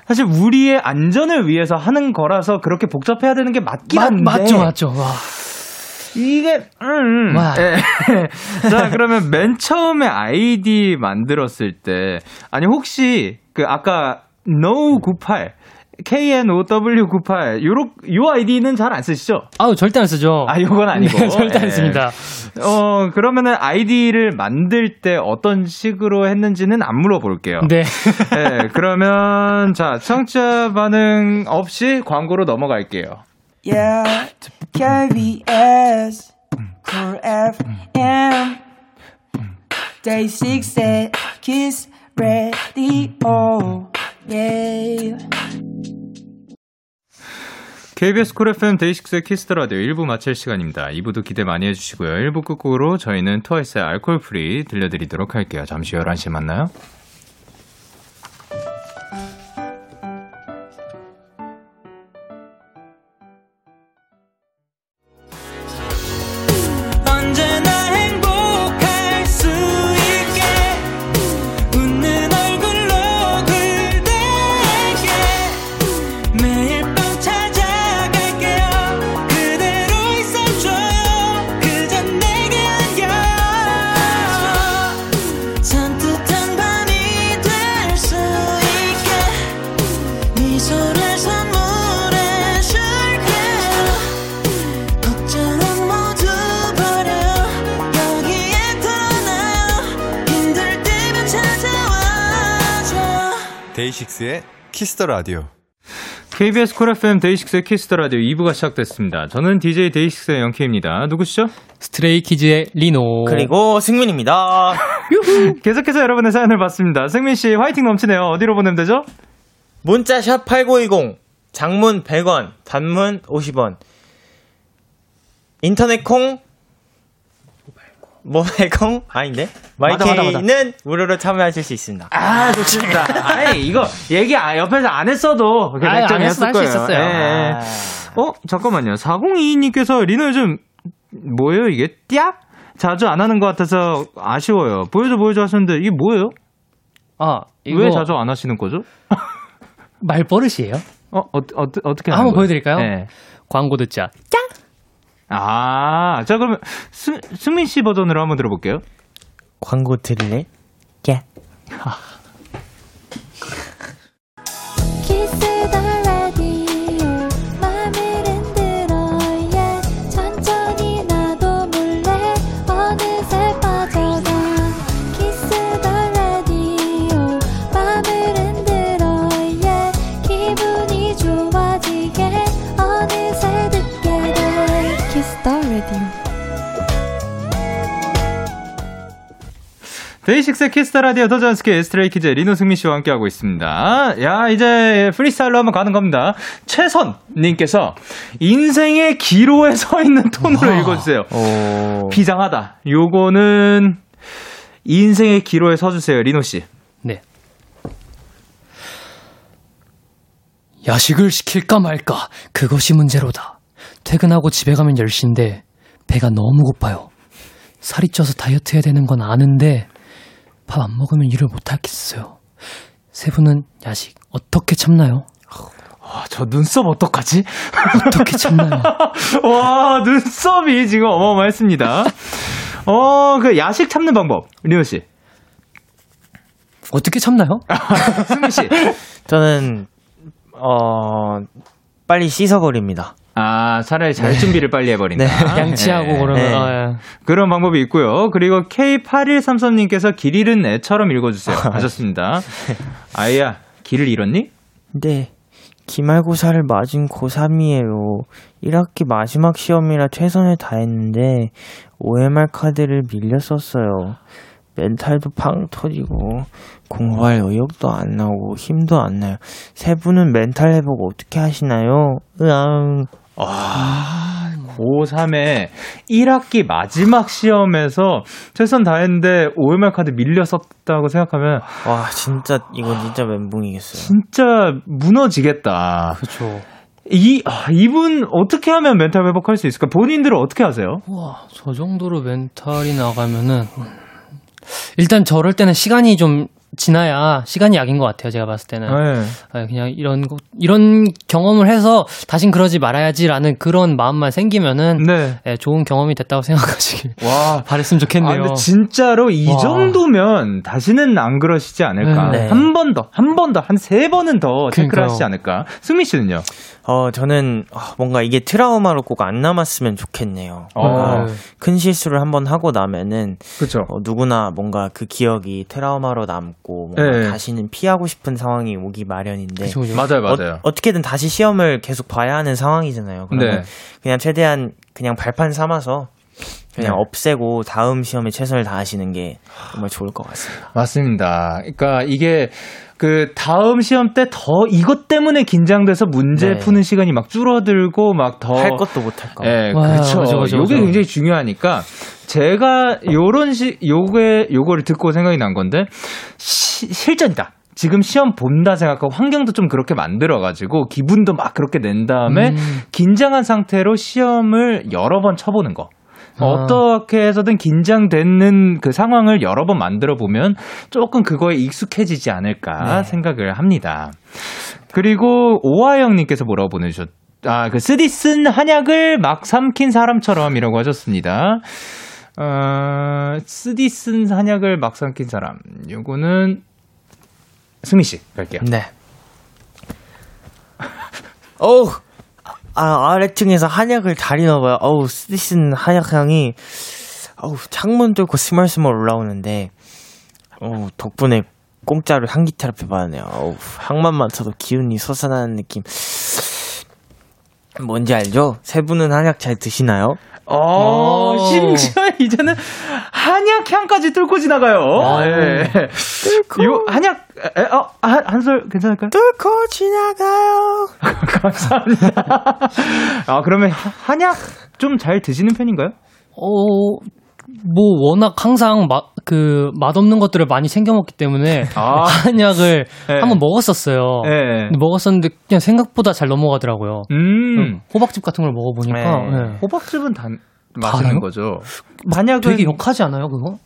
사실 우리의 안전을 위해서 하는 거라서 그렇게 복잡해야 되는 게 맞긴 맞, 한데 맞죠 맞죠 와 이게 음. 와. 예. 자, 그러면 맨 처음에 아이디 만들었을 때 아니 혹시 그 아까 no98 KNOW98 요로 요 아이디는 잘 안 쓰시죠? 아우 절대 안 쓰죠 아, 요건 아니고. 네, 절대 예. 안 씁니다 어, 그러면은 아이디를 만들 때 어떤 식으로 했는지는 안 물어볼게요. 네 네, 그러면 자 청취자 반응 없이 광고로 넘어갈게요. yeah. KBS, Cool FM, Day 6 Kiss the Radio, yeah. KBS Cool FM 데이식스의 Kiss the Radio 1부 마칠 시간입니다. 2부도 기대 많이 해주시고요. 1부 끝곡으로 저희는 트와이스의 Alcohol-Free 들려드리도록 할게요. 잠시 11시에 만나요. Kiss the Radio. KBS Cool FM 데이식스의 Kiss the Radio 2부가 시작됐습니다. 저는 DJ 데이식스의 영케입니다. 누구시죠? 스트레이 키즈의 리노. 그리고 승민입니다. 계속해서 여러분의 사연을 받습니다. 승민 씨 화이팅 넘치네요. 어디로 보내면 되죠? 문자 샵 8910 장문 100원 단문 50원 인터넷 콩 모바일 콩 and 마이케이는 무료로 참여하실 수 있습니다. 아, 좋습니다. 아이, 이거 얘기 아, 옆에서 안 했어도 안 했어도 할수 거예요. 있었어요. 아. 어, 잠깐만요. 4022님께서 리노 요즘 뭐예요, 이게? 띠약? 자주 안 하는 것 같아서 아쉬워요. 보여줘, 보여줘 하셨는데 이게 뭐예요? 아, 이거 왜 자주 안 하시는 거죠? 말버릇이에요? 어, 어, 어, 어떻게 한번 거예요? 보여드릴까요? 네. 광고 듣자. 아, 자, 그러면 승, 승민 씨 버전으로 한번 들어볼게요. 광고 들을래? 야. 데이식스의 키스 더 라디오 도전 스키즈 스트레이키즈 리노 승민 씨와 함께하고 있습니다. 야, 이제 프리스타일로 한번 가는 겁니다. 최선 님께서 인생의 기로에 서 있는 톤으로 읽어주세요. 오. 비장하다. 요거는 인생의 기로에 서주세요, 리노 씨. 네. 야식을 시킬까 말까 그것이 문제로다. 퇴근하고 집에 가면 10시인데 배가 너무 고파요. 살이 쪄서 다이어트 해야 되는 건 아는데 밥 안 먹으면 일을 못 하겠어요. 세 분은 야식 어떻게 참나요? 아, 저 눈썹 어떡하지? 어떻게 참나요? 와, 눈썹이 지금 어마어마했습니다. 어, 그 야식 참는 방법, 리노 씨. 어떻게 참나요? 승민 씨. 저는 어 빨리 씻어버립니다. 아, 차라리 잘 준비를 빨리 해버린다. 네. 양치하고 네. 그러면 네. 아, 예. 그런 방법이 있고요. 그리고 K8133님께서 길 잃은 애처럼 읽어주세요. 하셨습니다. 아이야, 길을 잃었니? 네. 기말고사를 맞은 고3이에요. 1학기 마지막 시험이라 최선을 다했는데 OMR 카드를 밀렸었어요. 멘탈도 팡 터지고 공부할 의욕도 안 나오고 힘도 안 나요. 세 분은 멘탈 회복 어떻게 하시나요? 으앙. 와, 고3의 1학기 마지막 시험에서 최선 다했는데 OMR 카드 밀렸었다고 생각하면 와 진짜 이건 진짜 멘붕이겠어요. 진짜 무너지겠다. 그렇죠. 이, 아, 이분 어떻게 하면 멘탈 회복할 수 있을까? 본인들은 어떻게 하세요? 와, 저 정도로 멘탈이 나가면은 일단 저럴 때는 시간이 좀 지나야 시간이 약인 것 같아요. 제가 봤을 때는 네. 아, 그냥 이런 거 이런 경험을 해서 다신 그러지 말아야지라는 그런 마음만 생기면은 네. 예, 좋은 경험이 됐다고 생각하시길 와. 바랬으면 아, 좋겠네요. 근데 진짜로 이 와. 정도면 다시는 안 그러시지 않을까. 네. 한번 더, 한 번 더, 한 세 번은 더 체크를 그러니까요. 하시지 않을까. 승민 씨는요? 어 저는 아, 뭔가 이게 트라우마로 꼭 안 남았으면 좋겠네요. 어. 네. 큰 실수를 한번 하고 나면은 그쵸. 어, 누구나 뭔가 그 기억이 트라우마로 남고 같고 네. 다시는 피하고 싶은 상황이 오기 마련인데 그죠, 그죠. 맞아요, 맞아요. 어, 떻게든 다시 시험을 계속 봐야 하는 상황이잖아요. 그러면 네. 그냥 최대한 그냥 발판 삼아서 그냥 네. 없애고 다음 시험에 최선을 다하시는 게 정말 좋을 것 같습니다. 맞습니다. 그러니까 이게 그 다음 시험 때 더 이것 때문에 긴장돼서 문제 네. 푸는 시간이 막 줄어들고 막 더 할 것도 못할 거. 예, 와, 그렇죠. 맞아, 맞아, 요게 맞아. 굉장히 중요하니까 제가 요런 시 요게 요거를 듣고 생각이 난 건데 시- 실전이다. 지금 시험 본다 생각하고 환경도 좀 그렇게 만들어가지고 기분도 막 그렇게 낸 다음에 음. 긴장한 상태로 시험을 여러 번 쳐보는 거. 아. 어떻게 해서든 긴장되는 그 상황을 여러 번 만들어 보면 조금 그거에 익숙해지지 않을까 네. 생각을 합니다. 그리고 오하영님께서 뭐라고 보내주셨, 아, 그 쓰디 쓴 한약을 막 삼킨 사람처럼이라고 하셨습니다. 어, 쓰디 쓴 한약을 막 삼킨 사람. 요거는 승미 씨 갈게요. 네. 어우, 아, 아래층에서 한약을 다리나 봐요. 어우, 쓰디쓴 한약 향이, 어우, 창문 뚫고 스멀스멀 올라오는데, 어우, 덕분에 공짜로 향기 테라피 받았네요. 어우, 향만 맡아도 기운이 솟아나는 느낌. 뭔지 알죠? 세 분은 한약 잘 드시나요? 어, 심지어 이제는 한약 향까지 뚫고 지나가요. 예. 요 한약 에, 어, 한, 한솔 괜찮을까요? 뚫고 지나가요. 감사합니다. 아, 그러면 하- 한약 좀 잘 드시는 편인가요? 어, 뭐 워낙 항상 맛, 그 맛없는 것들을 많이 챙겨 먹기 때문에 아. 한약을 네. 한번 먹었었어요. 예. 근데 먹었었는데 그냥 생각보다 잘 넘어가더라고요. 음. 호박즙 같은 걸 먹어보니까 네. 네. 호박즙은 단 달아요? 거죠. 한약은 되게 역하지 않아요 그거?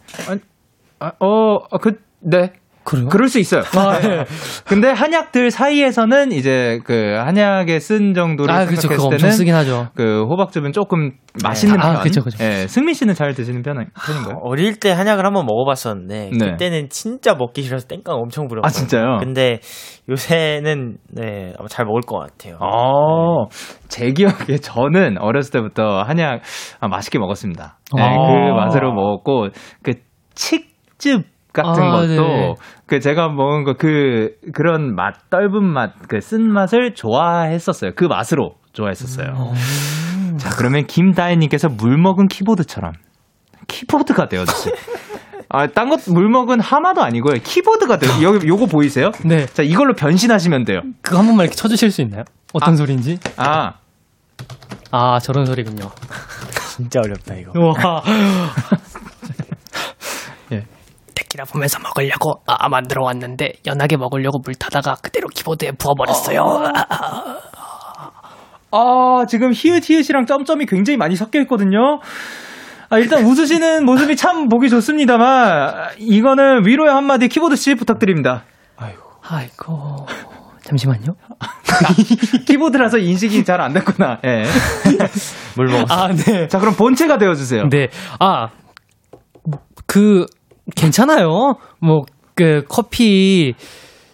아, 어, 어, 그, 네. 그래요? 그럴 수 있어요. 네. 근데 한약들 사이에서는 이제 그 한약에 쓴 정도를 아 그쵸 생각했을 엄청 때는 쓰긴 하죠. 그 호박즙은 조금 맛있는 아, 편. 그쵸, 그쵸. 예, 승민 씨는 잘 드시는 편, 편인가요? 어릴 때 한약을 한번 먹어봤었는데, 네. 그때는 진짜 먹기 싫어서 땡깡 엄청 부렸거든요. 아, 진짜요? 근데 요새는, 네, 아마 잘 먹을 것 같아요. 어, 제 기억에 저는 어렸을 때부터 한약 아, 맛있게 먹었습니다. 네, 아. 그 맛으로 먹었고, 그 칡즙 같은 아, 것도 네. 그 제가 먹은 거 그 그런 맛 떫은 맛 그 쓴 맛을 좋아했었어요. 그 맛으로 좋아했었어요. 음. 자 그러면 김다혜 님께서 물 먹은 키보드처럼 키보드가 되어주시. 아딴 것 물 먹은 하마도 아니고요 키보드가 돼요. 여기 요거 보이세요? 네. 자 이걸로 변신하시면 돼요. 그거 한 번만 이렇게 쳐 주실 수 있나요? 어떤 소리인지? 아 아 저런 소리군요. 진짜 어렵다, 이거. 와. 예. 데키라 보면서 먹으려고 아 만들어 왔는데 연하게 먹으려고 물 타다가 그대로 키보드에 부어버렸어요. 아, 지금 히읗, 히읗이랑 점점이 굉장히 많이 섞여 있거든요. 아, 일단 웃으시는 모습이 참 보기 좋습니다만, 이거는 위로의 한마디 키보드 씨 부탁드립니다. 아이고 잠시만요. 키보드라서 인식이 잘 안 됐구나. 예. 물 먹었어. 아 네. 자, 그럼 본체가 되어 주세요. 네. 아, 그, 괜찮아요. 뭐, 그, 커피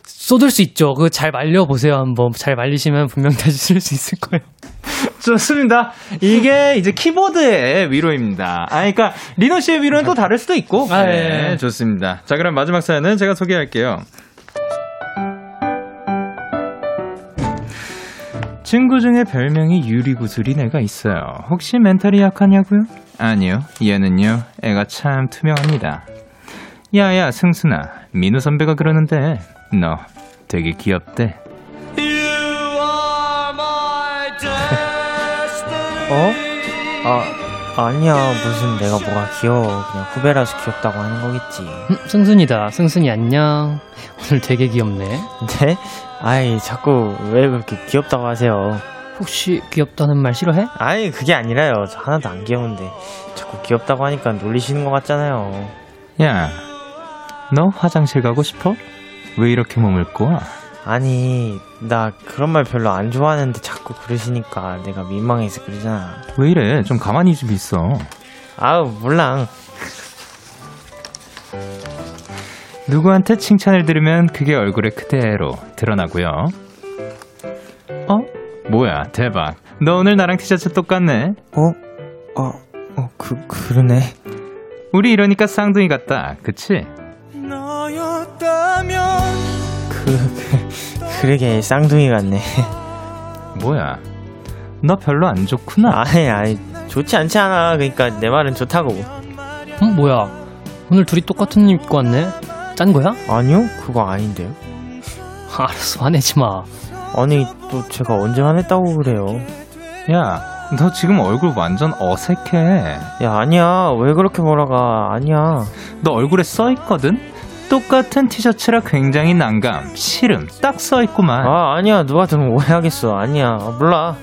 쏟을 수 있죠. 그거 잘 말려보세요. 한번. 잘 말리시면 분명 다시 쓸 수 있을 거예요. 좋습니다. 이게 이제 키보드의 위로입니다. 아, 그러니까 리노 씨의 위로는 또 다를 수도 있고. 아, 네, 예. 좋습니다. 자, 그럼 마지막 사연은 제가 소개할게요. 친구 중에 별명이 유리구슬인 애가 있어요. 혹시 멘탈이 약하냐고요? 아니요. 얘는요. 애가 참 투명합니다. 야야 승순아 민우 선배가 그러는데 너 되게 귀엽대. 어? 아, 아니야. 무슨 내가 뭐가 귀여워. 그냥 후배라서 귀엽다고 하는 거겠지. 음, 승순이다. 승순이 안녕. 오늘 되게 귀엽네. 네? 아이, 자꾸 왜 그렇게 귀엽다고 하세요? 혹시 귀엽다는 말 싫어해? 아니, 그게 아니라요. 저 하나도 안 귀여운데. 자꾸 귀엽다고 하니까 놀리시는 것 같잖아요. 야, 너 화장실 가고 싶어? 왜 이렇게 몸을 꼬아? 아니, 나 그런 말 별로 안 좋아하는데 자꾸 그러시니까 내가 민망해서 그러잖아. 왜 이래? 좀 가만히 좀 있어. 아우, 몰랑. 누구한테 칭찬을 들으면 그게 얼굴에 그대로 드러나고요. 어? 뭐야, 대박. 너 오늘 나랑 티셔츠 똑같네. 어? 어, 어, 그, 그러네. 우리 이러니까 쌍둥이 같다. 그치? 그, 그 그러게 쌍둥이 같네. 뭐야? 너 별로 안 좋구나. 아니 아니 좋지 않지 않아. 그러니까 내 말은 좋다고. 음, 뭐야? 오늘 둘이 똑같은 옷 입고 왔네? 짠 거야? 아니요 그거 아닌데요. 알았어, 화내지 마. 아니 또 제가 언제 화냈다고 그래요. 야, 너 지금 얼굴 완전 어색해. 야 아니야 왜 그렇게 몰아가 아니야. 너 얼굴에 써 있거든. 똑같은 티셔츠라 굉장히 난감, 싫음 딱 써 있구만. 아 아니야 누가 들으면 오해하겠어. 아니야 몰라.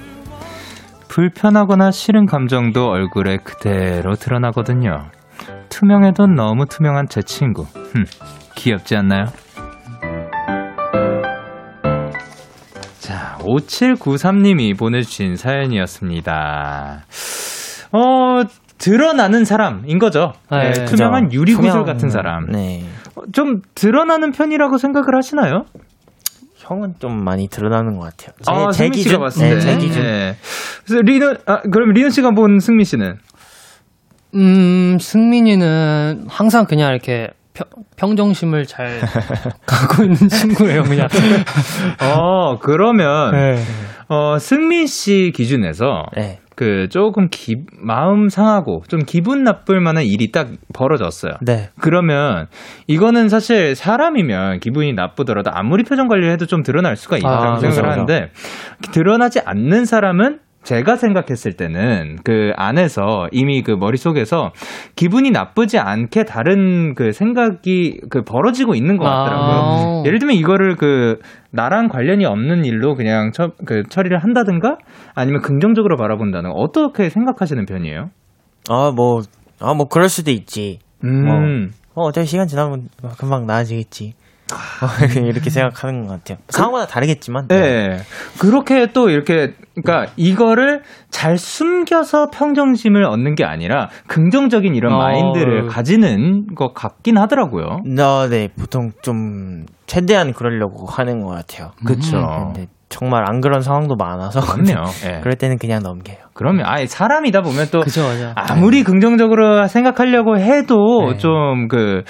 불편하거나 싫은 감정도 얼굴에 그대로 드러나거든요. 투명해도 너무 투명한 제 친구. 흠, 귀엽지 않나요? 자, 5793님이 보내주신 사연이었습니다. 어, 드러나는 사람인 거죠. 네, 네, 투명한. 유리구슬 투명- 같은 사람. 네. 어, 좀 드러나는 편이라고 생각을 하시나요? 형은 좀 많이 드러나는 것 같아요. 제, 아, 제 승민 씨가 기준. 봤을 때. 네, 제 기준. 네. 그래서 리노, 아, 그럼 리노 씨가 본 승민 씨는? 음, 승민이는 항상 그냥 이렇게 평, 평정심을 잘 갖고 있는 친구예요, 그냥. 어, 그러면, 네. 어, 승민 씨 기준에서, 네. 그, 조금 기, 마음 상하고, 좀 기분 나쁠 만한 일이 딱 벌어졌어요. 네. 그러면, 이거는 사실 사람이면 기분이 나쁘더라도 아무리 표정 관리를 해도 좀 드러날 수가 있다고 아, 생각을 그렇죠. 하는데, 드러나지 않는 사람은 제가 생각했을 때는 그 안에서 이미 그 머릿속에서 기분이 나쁘지 않게 다른 그 생각이 그 벌어지고 있는 것 같더라고요. 아. 예를 들면 이거를 그 나랑 관련이 없는 일로 그냥 처, 그 처리를 한다든가 아니면 긍정적으로 바라본다는 어떻게 생각하시는 편이에요? 아, 뭐, 아, 뭐, 그럴 수도 있지. 음. 어, 어차피 시간 지나면 금방 나아지겠지. 어, 이렇게 생각하는 것 같아요. 상황마다 다르겠지만. 네. 그렇게 또 이렇게, 그러니까 이거를 잘 숨겨서 평정심을 얻는 게 아니라 긍정적인 이런 어. 마인드를 가지는 것 같긴 하더라고요. 나, 네, 보통 좀, 최대한 그러려고 하는 것 같아요. 그쵸. 근데 정말 안 그런 상황도 많아서. 그럼요. 예. 그럴 때는 그냥 넘겨요. 그러면 아예 사람이다 보면 또 맞아. 아무리 긍정적으로 생각하려고 해도 네. 좀그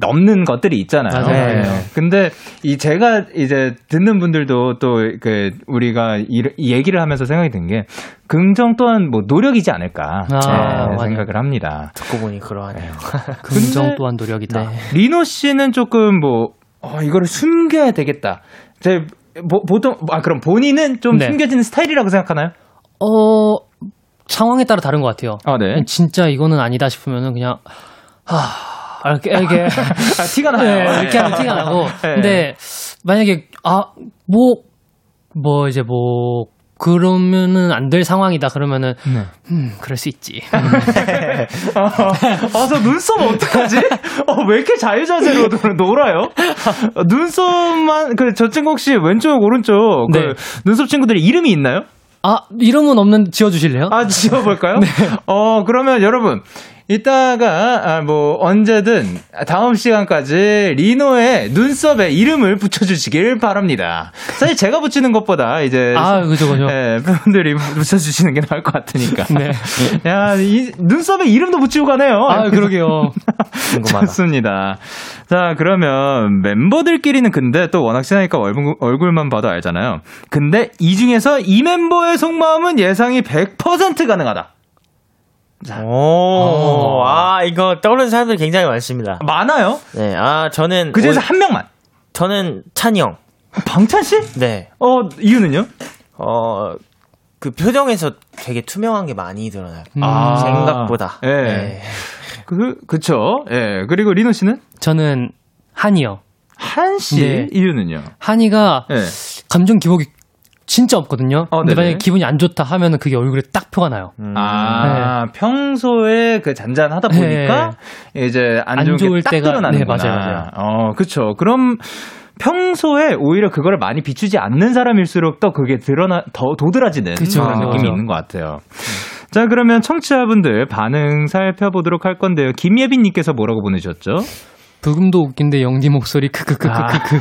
넘는 것들이 있잖아요. 맞아요. 네. 근데 이 제가 이제 듣는 분들도 또 그 우리가 이, 이 얘기를 하면서 생각이 든 게 긍정 또한 뭐 노력이지 않을까 아, 네. 생각을 합니다. 듣고 보니 그러하네요. 긍정 근데- 또한 노력이다. 네. 리노 씨는 조금 뭐 어, 이거를 숨겨야 되겠다. 제 보, 보통 아 그럼 본인은 좀 네. 숨겨지는 스타일이라고 생각하나요? 어, 상황에 따라 다른 것 같아요. 아 네. 진짜 이거는 아니다 싶으면은 그냥, 하, 이렇게, 이렇게. 아, 티가 나요. 네, 이렇게 하면 티가 나고. 네. 근데, 만약에, 아, 뭐, 뭐, 이제 뭐, 그러면은 안 될 상황이다. 그러면은, 네. 음, 그럴 수 있지. 아, 저 눈썹 어떡하지? 어, 왜 이렇게 자유자재로 놀- 놀아요? 어, 눈썹만, 그, 저 친구 혹시 왼쪽, 오른쪽, 그, 네. 눈썹 친구들이 이름이 있나요? 아, 이름은 없는, 지어주실래요? 아, 지어볼까요? 어, 그러면 여러분, 이따가, 아, 뭐, 언제든, 다음 시간까지 리노의 눈썹에 이름을 붙여주시길 바랍니다. 사실 제가 붙이는 것보다 이제. 아, 그죠, 그죠. 예, 팬분들이 붙여주시는 게 나을 것 같으니까. 네. 야, 이, 눈썹에 이름도 붙이고 가네요. 아, 그러게요. 좋습니다. 자, 그러면 멤버들끼리는 근데 또 워낙 친하니까 얼굴, 얼굴만 봐도 알잖아요. 근데 이 중에서 이 멤버의 속마음은 예상이 100% 가능하다. 오, 아, 이거 떠오르는 사람들 굉장히 많습니다. 많아요? 네, 아, 저는. 그 중에서 오- 한 명만. 저는 찬이 형. 방찬 씨? 네. 어, 이유는요? 어, 그 표정에서 되게 투명한 게 많이 드러나요. 아. 생각보다. 예. 네. 그, 그쵸. 예. 그리고 리노 씨는? 저는, 한이요. 한 씨. 네. 이유는요? 한이가, 예. 감정 기복이 진짜 없거든요. 어, 근데. 만약에 기분이 안 좋다 하면은 그게 얼굴에 딱 표가 나요. 음. 아, 평소에 그 잔잔하다 보니까 이제 안안 좋은 좋을 때가- 드러나는구나. 네, 맞아요, 맞아요. 어, 그쵸. 그럼 평소에 오히려 그거를 많이 비추지 않는 사람일수록 또 그게 드러나, 더 도드라지는 그쵸, 그런 느낌이 그쵸. 있는 것 같아요. 자, 그러면 청취자분들 반응 살펴보도록 할 건데요. 김예빈 님께서 뭐라고 보내셨죠? 부금도 웃긴데 영디 목소리 크크크크크크.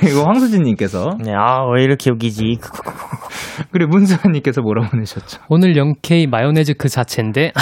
그리고 황수진님께서 네, 아, 왜 이렇게 웃기지? 그리고 문수환님께서 뭐라 보내셨죠? 오늘 영케이 마요네즈 그 자체인데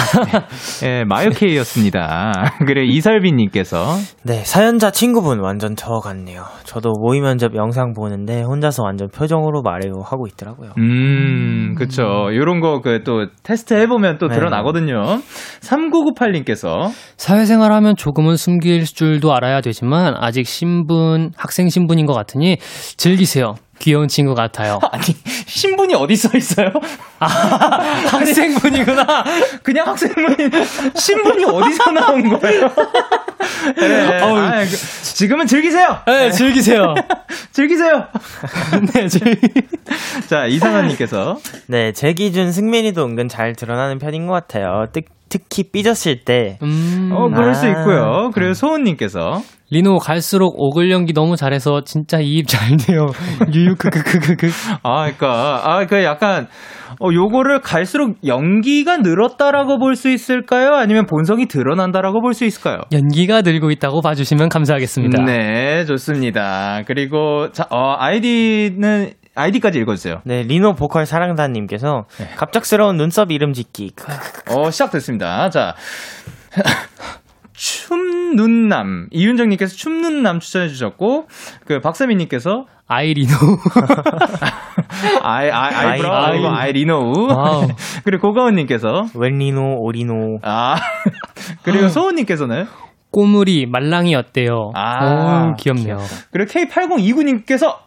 예, 마요케이였습니다. 그리고 이설빈님께서 네, 사연자 친구분 완전 저 같네요. 저도 모의 면접 영상 보는데 혼자서 완전 표정으로 말해요 하고 있더라고요. 음, 그쵸. 요런 거, 그, 또, 테스트 해보면 또 네. 드러나거든요. 3998님께서, 사회생활하면 조금은 숨길 줄도 알아야 되지만 아직 신분 학생 신분인 것 같으니 즐기세요. 귀여운 친구 같아요. 아니, 신분이 어디 써 있어요? 아, 학생분이구나. 그냥 학생분이, 신분이 어디서 나온 거예요? 네, 어우. 아, 그, 지금은 즐기세요! 네, 즐기세요. 즐기세요! 네, 즐. 자, 이상한님께서, 네, 제 기준 승민이도 은근 잘 드러나는 편인 것 같아요. 특, 특히 삐졌을 때. 음. 어, 그럴 수 아. 있고요. 그리고 소은님께서, 리노 갈수록 오글 연기 너무 잘해서 진짜 이입 잘 돼요. 유유 크크크크크. 아, 그니까, 아, 그 약간, 어, 요거를 갈수록 연기가 늘었다라고 볼 수 있을까요? 아니면 본성이 드러난다라고 볼 수 있을까요? 연기가 늘고 있다고 봐주시면 감사하겠습니다. 네, 좋습니다. 그리고, 자, 어, 아이디는, 아이디까지 읽어주세요. 네, 리노 보컬 사랑단님께서 갑작스러운 눈썹 이름 짓기. 어, 시작됐습니다. 자. 춤눈남. 이윤정님께서 춤눈남 추천해 주셨고, 그, 박세민님께서, 아이리노. 아이, 아이, eyebrow, 아이, 그리고 아이. 아이리노우. 그리고 고가은님께서, 왼 리노, 오리노. 아, 그리고 소은님께서는, 꼬물이 말랑이 어때요? 아, 오, 귀엽네요. 그리고 K8029님께서,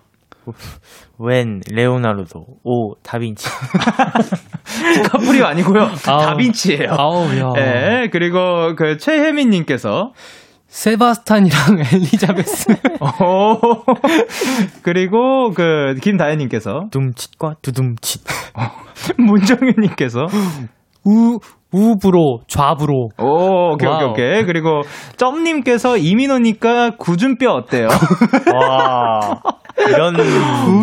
왼 레오나르도. 오, 다빈치. 디카프리오 아니고요. 아우. 다빈치예요 아우, 야. 네, 그리고 그 최혜민님께서, 세바스찬이랑 엘리자베스. 오, 그리고 그 김다혜님께서, 둠칫과 두둠칫. 문정윤님께서, 우, 우브로, 좌브로. 오, 오케이, wow. 오케이, 오케이. 그리고 점님께서 이민호니까 구준표 어때요? 와. 이런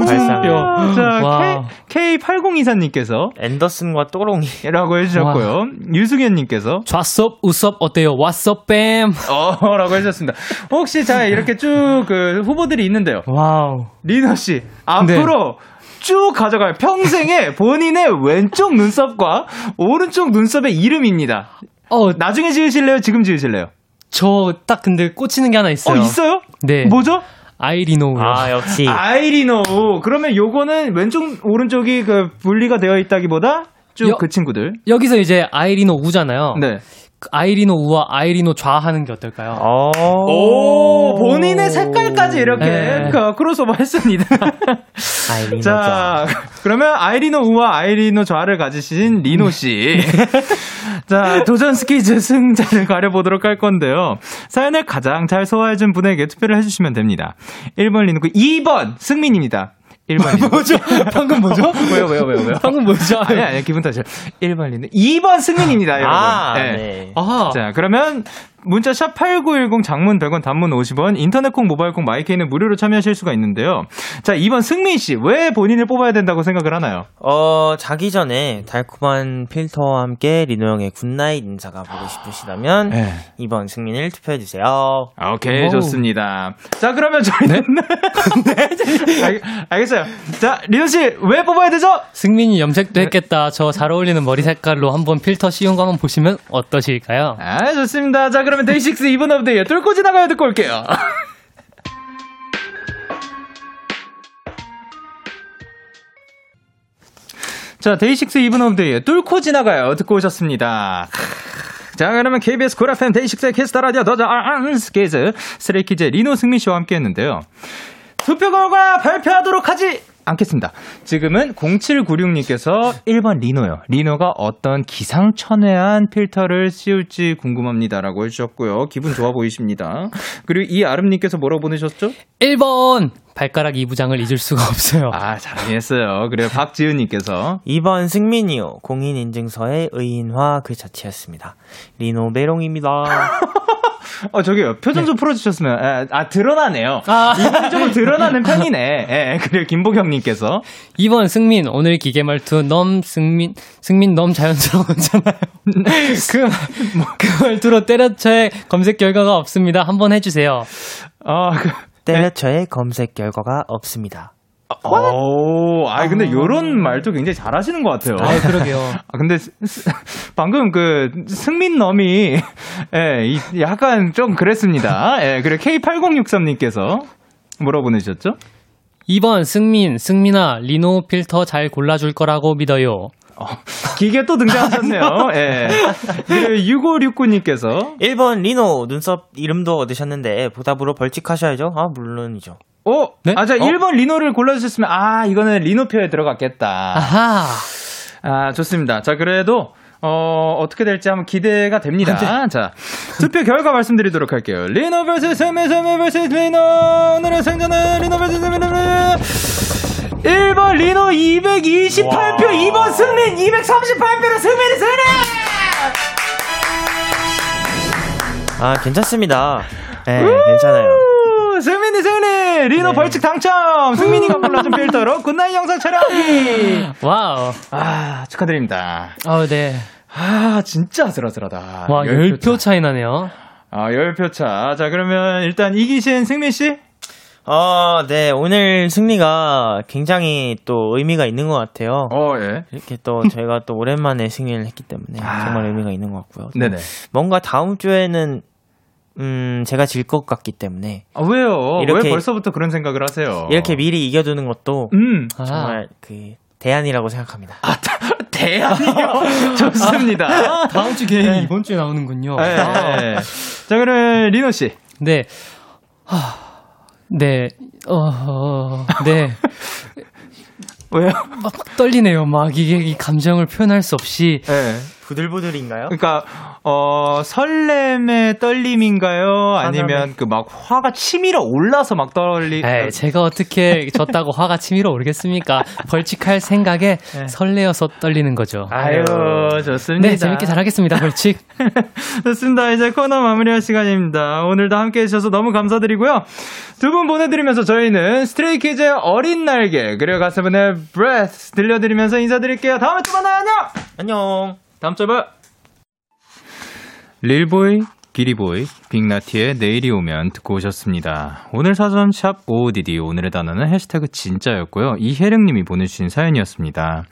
발상. 뼈. 자, 와. K, K8024님께서 앤더슨과 또롱이. 라고 해주셨고요. 유승현님께서 좌썹, 우썹 어때요? what's up man. 어, 라고 해주셨습니다. 혹시 자, 이렇게 쭉 그 후보들이 있는데요. wow. 리노 씨, 앞으로 쭉 가져가요. 평생에 본인의 왼쪽 눈썹과 오른쪽 눈썹의 이름입니다. 어, 나중에 지으실래요? 지금 지으실래요? 저 딱 근데 꽂히는 게 하나 있어요. 어, 있어요? 네. 뭐죠? 아이리노. 아, 역시. 아이리노. 그러면 요거는 왼쪽, 오른쪽이 그 분리가 되어 있다기보다 쭉 여- 그 친구들. 여기서 이제 아이리노 우잖아요. 네. 그 아이리노 우와 아이리노 좌 하는 게 어떨까요? 어. 오, 본인의 색깔까지 이렇게 네. 그 크로스오버 했습니다. 아이리노. 자, 그러면 아이리노 우와 아이리노 좌를 가지신 리노 씨. 자, 도전 스키즈 승자를 가려보도록 할 건데요. 사연을 가장 잘 소화해준 분에게 투표를 해주시면 됩니다. 1번 리노, 2번 승민입니다. 1번 리노. 뭐죠? 방금 뭐죠? 왜요, 왜요, 왜요, 왜요? 방금 뭐죠? 아니, 아니, 기분 탓이에요. 1번 리노. 2번 승민입니다, 여러분. 아, 네. 네. 아, 자, 그러면 문자 샵 8910 장문 100원 단문 50원 인터넷 콩 모바일 콩 마이케이는 무료로 참여하실 수가 있는데요. 자, 이번 승민 씨 왜 본인을 뽑아야 된다고 생각을 하나요? 어, 자기 전에 달콤한 필터와 함께 리노 형의 good night 인사가 보고 싶으시다면 네. 이번 승민을 투표해 주세요. 아, 오케이, 오우. 좋습니다. 자, 그러면 저희는 네? 알, 알겠어요. 자, 리노 씨 왜 뽑아야 되죠? 승민이 염색도 했겠다. 저 잘 어울리는 머리 색깔로 한번 필터 씌운 거 한번 보시면 어떠실까요? 아, 좋습니다. 자, 그 러면 데이식스 Even of Day 뚫고 지나가요 듣고 올게요. 자, 데이식스 Even of Day 뚫고 지나가요. 듣고 오셨습니다. 자, 그러면 KBS 쿨 FM 데이식스의 키스 더 라디오 도전 스키즈 스트레이키즈 리노 승민 씨와 함께 했는데요. 투표 결과 발표하도록 하지 않겠습니다. 지금은 0796님께서 1번 리노요. 리노가 어떤 기상천외한 필터를 씌울지 궁금합니다라고 해주셨고요. 기분 좋아 보이십니다. 그리고 이 아름님께서 뭐라고 보내셨죠? 1번! 발가락 이부장을 잊을 수가 없어요. 아, 잘하긴 했어요. 그리고 박지은님께서 2번 승민이요. 공인인증서의 의인화 그 자체였습니다. 리노 메롱입니다. 어, 저기요. 표정 좀 풀어주셨으면. 에, 아, 드러나네요. 아. 이분이 조금 드러나는 편이네. 예, 그리고 김보경님께서. 2번 승민 오늘 기계 말투 넘 승민 승민 넘 자연스러웠잖아요. 그, 말- 그 말투로 때려쳐의 검색 결과가 없습니다. 한번 해주세요. 아, 그, 때려쳐의 검색 결과가 없습니다. 오, 아, 근데 요런 말도 굉장히 잘하시는 것 같아요. 아 그러게요. 아, 근데 스- 스- 방금 그 승민 넘이 예, 이- 약간 좀 그랬습니다. 예, 그리고 K8063님께서 뭐라고 보내주셨죠? 2번 승민 승민아 리노 필터 잘 골라줄 거라고 믿어요. 기계 또 등장하셨네요. 예. 6569님께서 1번 리노 눈썹 이름도 얻으셨는데 보답으로 벌칙하셔야죠. 아 물론이죠. 어? 네? 아, 자, 어? 1번 리노를 골라주셨으면, 아, 이거는 리노표에 들어갔겠다. 아하. 아, 좋습니다. 자, 그래도, 어, 어떻게 될지 한번 기대가 됩니다. 자, 투표 결과 말씀드리도록 할게요. 리노 vs 승민, 승민 vs 리노. 오늘의 승자는 리노 vs 승민, 승민. 1번 리노 228표, 2번 승민 238표로 승민이 승리! 아 괜찮습니다. 네 괜찮아요. 우, 승민이 승리! 리노 벌칙 당첨! 승민이가 골라준 필터로 good night 영상 촬영하기! wow. 아, 축하드립니다. 아 네. 아, 진짜 아슬아슬하다. 와열 10표 차이 나네요. 아, 10표 차. 자, 그러면 일단 이기신 승민씨? 어, 네 오늘 승리가 굉장히 또 의미가 있는 것 같아요. 어, 예. 이렇게 또 저희가 또 오랜만에 승리를 했기 때문에 아. 정말 의미가 있는 것 같고요. 네네. 뭔가 다음 주에는 음 제가 질 것 같기 때문에 아, 왜요? 이렇게- 왜 벌써부터 그런 생각을 하세요? 이렇게 미리 이겨두는 것도 음. 아. 정말 그 대안이라고 생각합니다. 대안이요. 좋습니다. 다음 주 계획이 이번 주에 나오는군요. 예, 아. 예. 자, 그럼 리노 씨. 네. 하, 네. 어, 네. 왜요? 막 떨리네요. 막 이게 이 감정을 표현할 수 없이. 예. 부들부들인가요? 그러니까 어 설렘의 떨림인가요? 아니면 그 막 화가 치밀어 올라서 막 떨리? 에이, 제가 어떻게 졌다고 화가 치밀어 오르겠습니까? 벌칙할 생각에 설레어서 떨리는 거죠. 아유 좋습니다. 네, 재밌게 잘하겠습니다. 벌칙. 좋습니다. 이제 코너 마무리할 시간입니다. 오늘도 함께 해주셔서 너무 감사드리고요. 두 분 보내드리면서 저희는 스트레이키즈의 어린 날개 그리고 가세븐의 Breath 들려드리면서 인사드릴게요. 다음에 또 만나요. 안녕. 안녕. 다음 주에 봐요. 릴보이, 기리보이, 빅나티의 내일이 오면 듣고 오셨습니다. 오늘 사전 샵 OODD 오늘의 단어는 해시태그 진짜였고요. 이혜령님이 보내주신 사연이었습니다.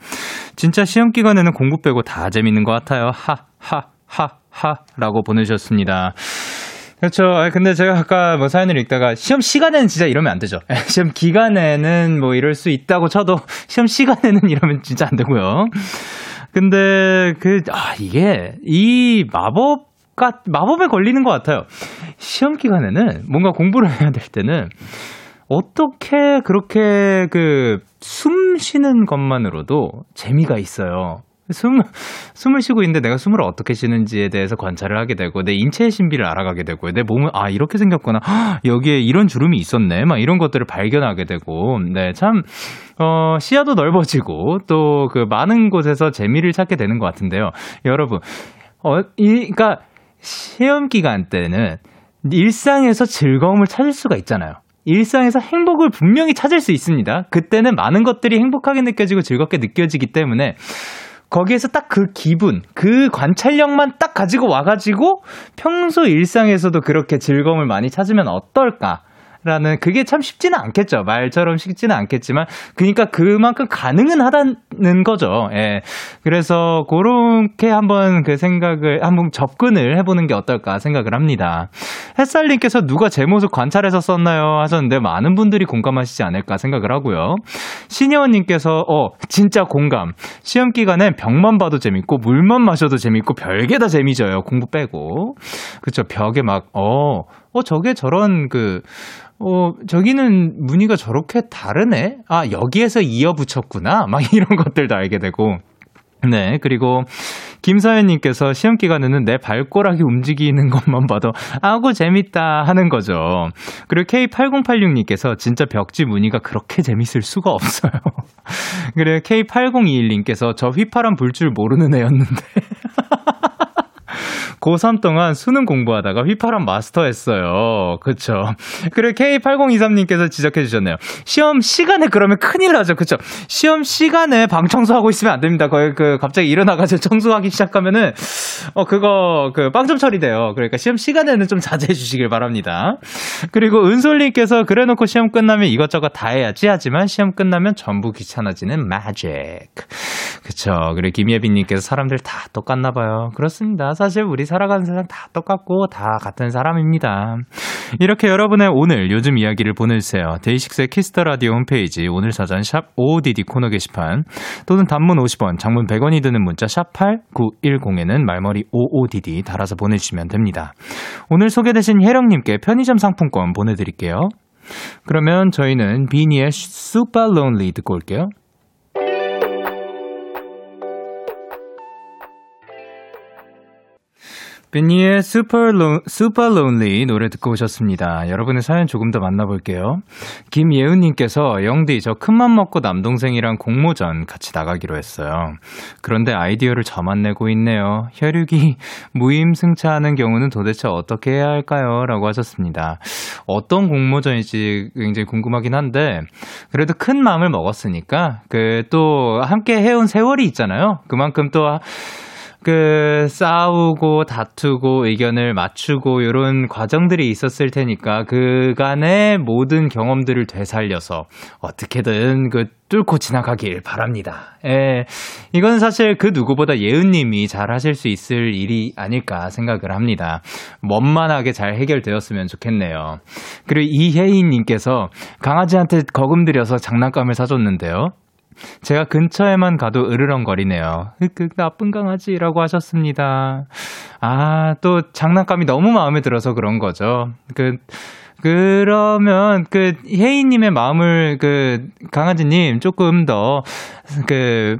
진짜 시험 기간에는 공부 빼고 다 재밌는 것 같아요. 하, 하, 하, 하 라고 보내주셨습니다. 그렇죠. 아, 근데 제가 아까 뭐 사연을 읽다가 시험 시간에는 진짜 이러면 안 되죠. 시험 기간에는 뭐 이럴 수 있다고 쳐도 시험 시간에는 이러면 진짜 안 되고요. 근데 그, 아, 이게 이 마법, 가 마법에 걸리는 것 같아요. 시험 기간에는 뭔가 공부를 해야 될 때는 어떻게 그렇게 그 숨 쉬는 것만으로도 재미가 있어요. 숨, 숨을 쉬고 있는데 내가 숨을 어떻게 쉬는지에 대해서 관찰을 하게 되고, 내 인체의 신비를 알아가게 되고, 내 몸은, 아, 이렇게 생겼구나. 헉, 여기에 이런 주름이 있었네. 막 이런 것들을 발견하게 되고, 네, 참, 어, 시야도 넓어지고, 또 그 많은 곳에서 재미를 찾게 되는 것 같은데요. 여러분, 어, 이, 그니까, 시험 기간 때는 일상에서 즐거움을 찾을 수가 있잖아요. 일상에서 행복을 분명히 찾을 수 있습니다. 그때는 많은 것들이 행복하게 느껴지고 즐겁게 느껴지기 때문에 거기에서 딱 그 기분, 그 관찰력만 딱 가지고 와가지고 평소 일상에서도 그렇게 즐거움을 많이 찾으면 어떨까? 라는 그게 참 쉽지는 않겠죠. 말처럼 쉽지는 않겠지만 그러니까 그만큼 가능은 하다는 거죠. 예. 그래서 그렇게 한번 그 생각을 한번 접근을 해보는 게 어떨까 생각을 합니다. 햇살님께서 누가 제 모습 관찰해서 썼나요 하셨는데 많은 분들이 공감하시지 않을까 생각을 하고요. 신혜원님께서 어 진짜 공감. 시험 기간엔 벽만 봐도 재밌고 물만 마셔도 재밌고 별게 다 재미져요. 공부 빼고 그쵸 벽에 막 어 어 저게 저런 그 어, 저기는 무늬가 저렇게 다르네? 아, 여기에서 이어 붙였구나? 막 이런 것들도 알게 되고. 네, 그리고 김사연님께서 시험 기간에는 내 발꼬락이 움직이는 것만 봐도 아고 재밌다 하는 거죠. 그리고 K8086님께서 진짜 벽지 무늬가 그렇게 재밌을 수가 없어요. 그리고 K8021님께서 저 휘파람 불 줄 모르는 애였는데. 고3 동안 수능 공부하다가 휘파람 마스터했어요. 그쵸. 그리고 K8023님께서 지적해 주셨네요. 시험 시간에 그러면 큰일 나죠. 그쵸. 시험 시간에 방 청소하고 있으면 안 됩니다. 거의 그 갑자기 일어나가지고 청소하기 시작하면은, 어, 그거, 그 빵점 처리돼요. 그러니까 시험 시간에는 좀 자제해 주시길 바랍니다. 그리고 은솔님께서 그래놓고 시험 끝나면 이것저것 다 해야지 하지만 시험 끝나면 전부 귀찮아지는 magic. 그쵸. 그리고 김예빈님께서 사람들 다 똑같나 봐요. 그렇습니다. 사실 우리 살아가는 세상 다 똑같고 다 같은 사람입니다. 이렇게 여러분의 오늘 요즘 이야기를 보내주세요. 데이식스의 키스 더 라디오 홈페이지 오늘 사전 샵 55DD 코너 게시판 또는 단문 50원, 장문 100원이 드는 문자 샵 8910에는 말머리 55DD 달아서 보내주시면 됩니다. 오늘 소개되신 혜령님께 편의점 상품권 보내드릴게요. 그러면 저희는 비니의 Super Lonely 듣고 올게요. 비니의 Super, Super Lonely 노래 듣고 오셨습니다. 여러분의 사연 조금 더 만나볼게요. 김예은님께서 영디 저 큰맘 먹고 남동생이랑 공모전 같이 나가기로 했어요. 그런데 아이디어를 저만 내고 있네요. 혈육이 무임승차하는 경우는 도대체 어떻게 해야 할까요? 라고 하셨습니다. 어떤 공모전일지 굉장히 궁금하긴 한데 그래도 큰 마음을 먹었으니까 그 또 함께 해온 세월이 있잖아요. 그만큼 또 그 싸우고 다투고 의견을 맞추고 이런 과정들이 있었을 테니까 그간의 모든 경험들을 되살려서 어떻게든 그 뚫고 지나가길 바랍니다. 예. 이건 사실 그 누구보다 예은님이 잘 하실 수 있을 일이 아닐까 생각을 합니다. 원만하게 잘 해결되었으면 좋겠네요. 그리고 이혜인님께서 강아지한테 거금 들여서 장난감을 사줬는데요. 제가 근처에만 가도 으르렁거리네요. 흑흑 나쁜 강아지라고 하셨습니다. 아, 또 장난감이 너무 마음에 들어서 그런 거죠. 그 그러면 그 혜인 님의 마음을 그 강아지 님 조금 더그 그,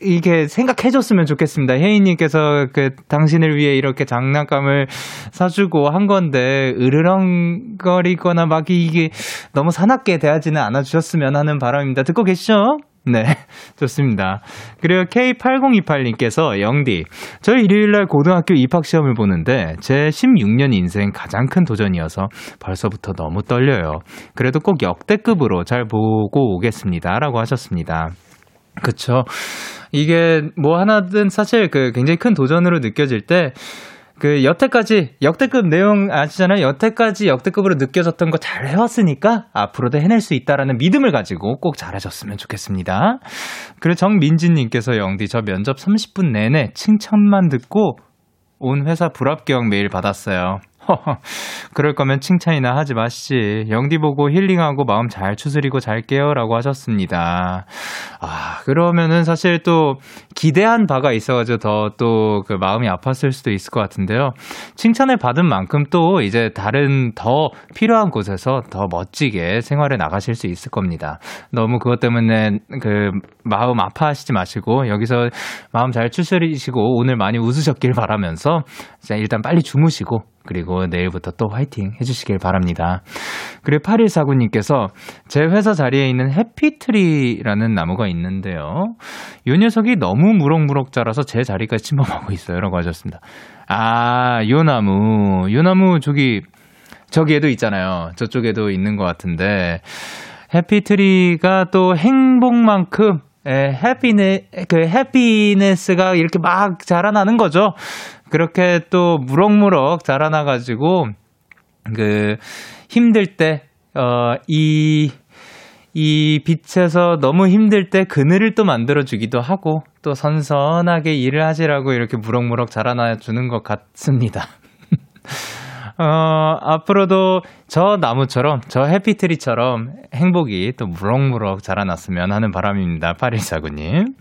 이게 생각해줬으면 좋겠습니다. 혜인님께서 그 당신을 위해 이렇게 장난감을 사주고 한 건데 으르렁거리거나 막 이게 너무 사납게 대하지는 않아 주셨으면 하는 바람입니다. 듣고 계시죠? 네, 좋습니다. 그리고 K8028님께서 영디, 저 일요일날 고등학교 입학시험을 보는데 제 16년 인생 가장 큰 도전이어서 벌써부터 너무 떨려요. 그래도 꼭 역대급으로 잘 보고 오겠습니다. 라고 하셨습니다. 그쵸. 이게 뭐 하나든 사실 그 굉장히 큰 도전으로 느껴질 때, 그 여태까지 역대급 내용 아시잖아요. 여태까지 역대급으로 느껴졌던 거 잘 해왔으니까 앞으로도 해낼 수 있다라는 믿음을 가지고 꼭 잘하셨으면 좋겠습니다. 그리고 정민진님께서 영디 저 면접 30분 내내 칭찬만 듣고 온 회사 불합격 메일 받았어요. 그럴 거면 칭찬이나 하지 마시지. 영디 보고 힐링하고 마음 잘 추스리고 잘게요. 라고 하셨습니다. 아, 그러면은 사실 또 기대한 바가 있어가지고 더 또 그 마음이 아팠을 수도 있을 것 같은데요. 칭찬을 받은 만큼 또 이제 다른 더 필요한 곳에서 더 멋지게 생활에 나가실 수 있을 겁니다. 너무 그것 때문에 그 마음 아파하시지 마시고 여기서 마음 잘 추스리시고 오늘 많이 웃으셨길 바라면서 자, 일단 빨리 주무시고 그리고 내일부터 또 화이팅 해주시길 바랍니다. 그리고 8149님께서 제 회사 자리에 있는 해피트리라는 나무가 있는데요. 요 녀석이 너무 무럭무럭 자라서 제 자리가 침범하고 있어요. 라고 하셨습니다. 아, 요 나무. 요 나무 저기, 저기에도 있잖아요. 저쪽에도 있는 것 같은데. 해피트리가 또 행복만큼 에, 해피네, 그 해피네스가 이렇게 막 자라나는 거죠. 그렇게 또 무럭무럭 자라나가지고, 그, 힘들 때, 어, 이, 이 빛에서 너무 힘들 때 그늘을 또 만들어주기도 하고, 또 선선하게 일을 하시라고 이렇게 무럭무럭 자라나 주는 것 같습니다. 어, 앞으로도 저 나무처럼, 저 해피트리처럼 행복이 또 무럭무럭 자라났으면 하는 바람입니다. 8149님.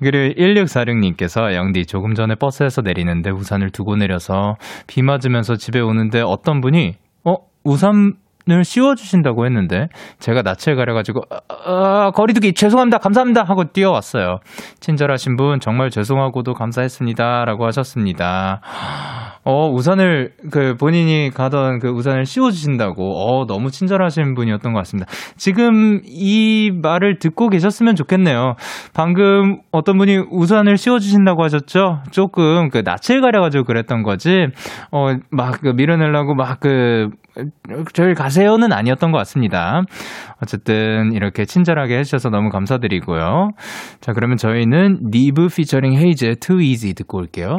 그리고 1646님께서 영디 조금 전에 버스에서 내리는데 우산을 두고 내려서 비 맞으면서 집에 오는데 어떤 분이, 어, 우산 을 씌워주신다고 했는데 제가 낯을 가려가지고 아, 아, 거리두기 죄송합니다. 감사합니다. 하고 뛰어왔어요. 친절하신 분 정말 죄송하고도 감사했습니다. 라고 하셨습니다 어, 우산을, 그, 본인이 가던 그 우산을 씌워주신다고, 어, 너무 친절하신 분이었던 것 같습니다. 지금 이 말을 듣고 계셨으면 좋겠네요. 방금 어떤 분이 우산을 씌워주신다고 하셨죠? 조금 그 낯을 가려가지고 그랬던 거지, 어, 막 그 밀어내려고 막 그, 저희 가세요는 아니었던 것 같습니다. 어쨌든 이렇게 친절하게 해주셔서 너무 감사드리고요. 자, 그러면 저희는 니브 피처링 헤이즈의 Too Easy 듣고 올게요.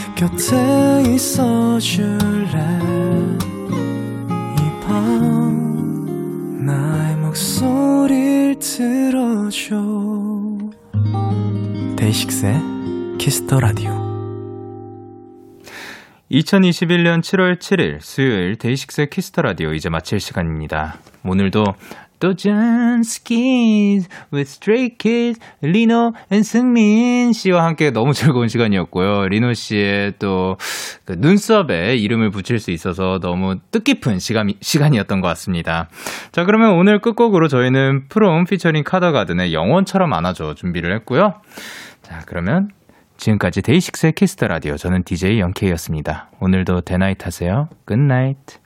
곁에 있어 줄래? 이 밤 나의 목소리를 들어줘. DAY6의 Kiss the Radio. 2021년 7월 7일 수요일 DAY6의 Kiss the Radio 이제 마칠 시간입니다. 오늘도 또 잔스키즈 with Stray Kids 리노 and 승민 씨와 함께 너무 즐거운 시간이었고요. 리노 씨의 또 그 눈썹에 이름을 붙일 수 있어서 너무 뜻깊은 시간, 시간이었던 것 같습니다. 자 그러면 오늘 끝곡으로 저희는 프롬 피처링 카더가든의 영원처럼 안아줘 준비를 했고요. 자 그러면 지금까지 DAY6의 Kiss the Radio 저는 DJ 영케이였습니다. 오늘도 데나잇 하세요. Good night.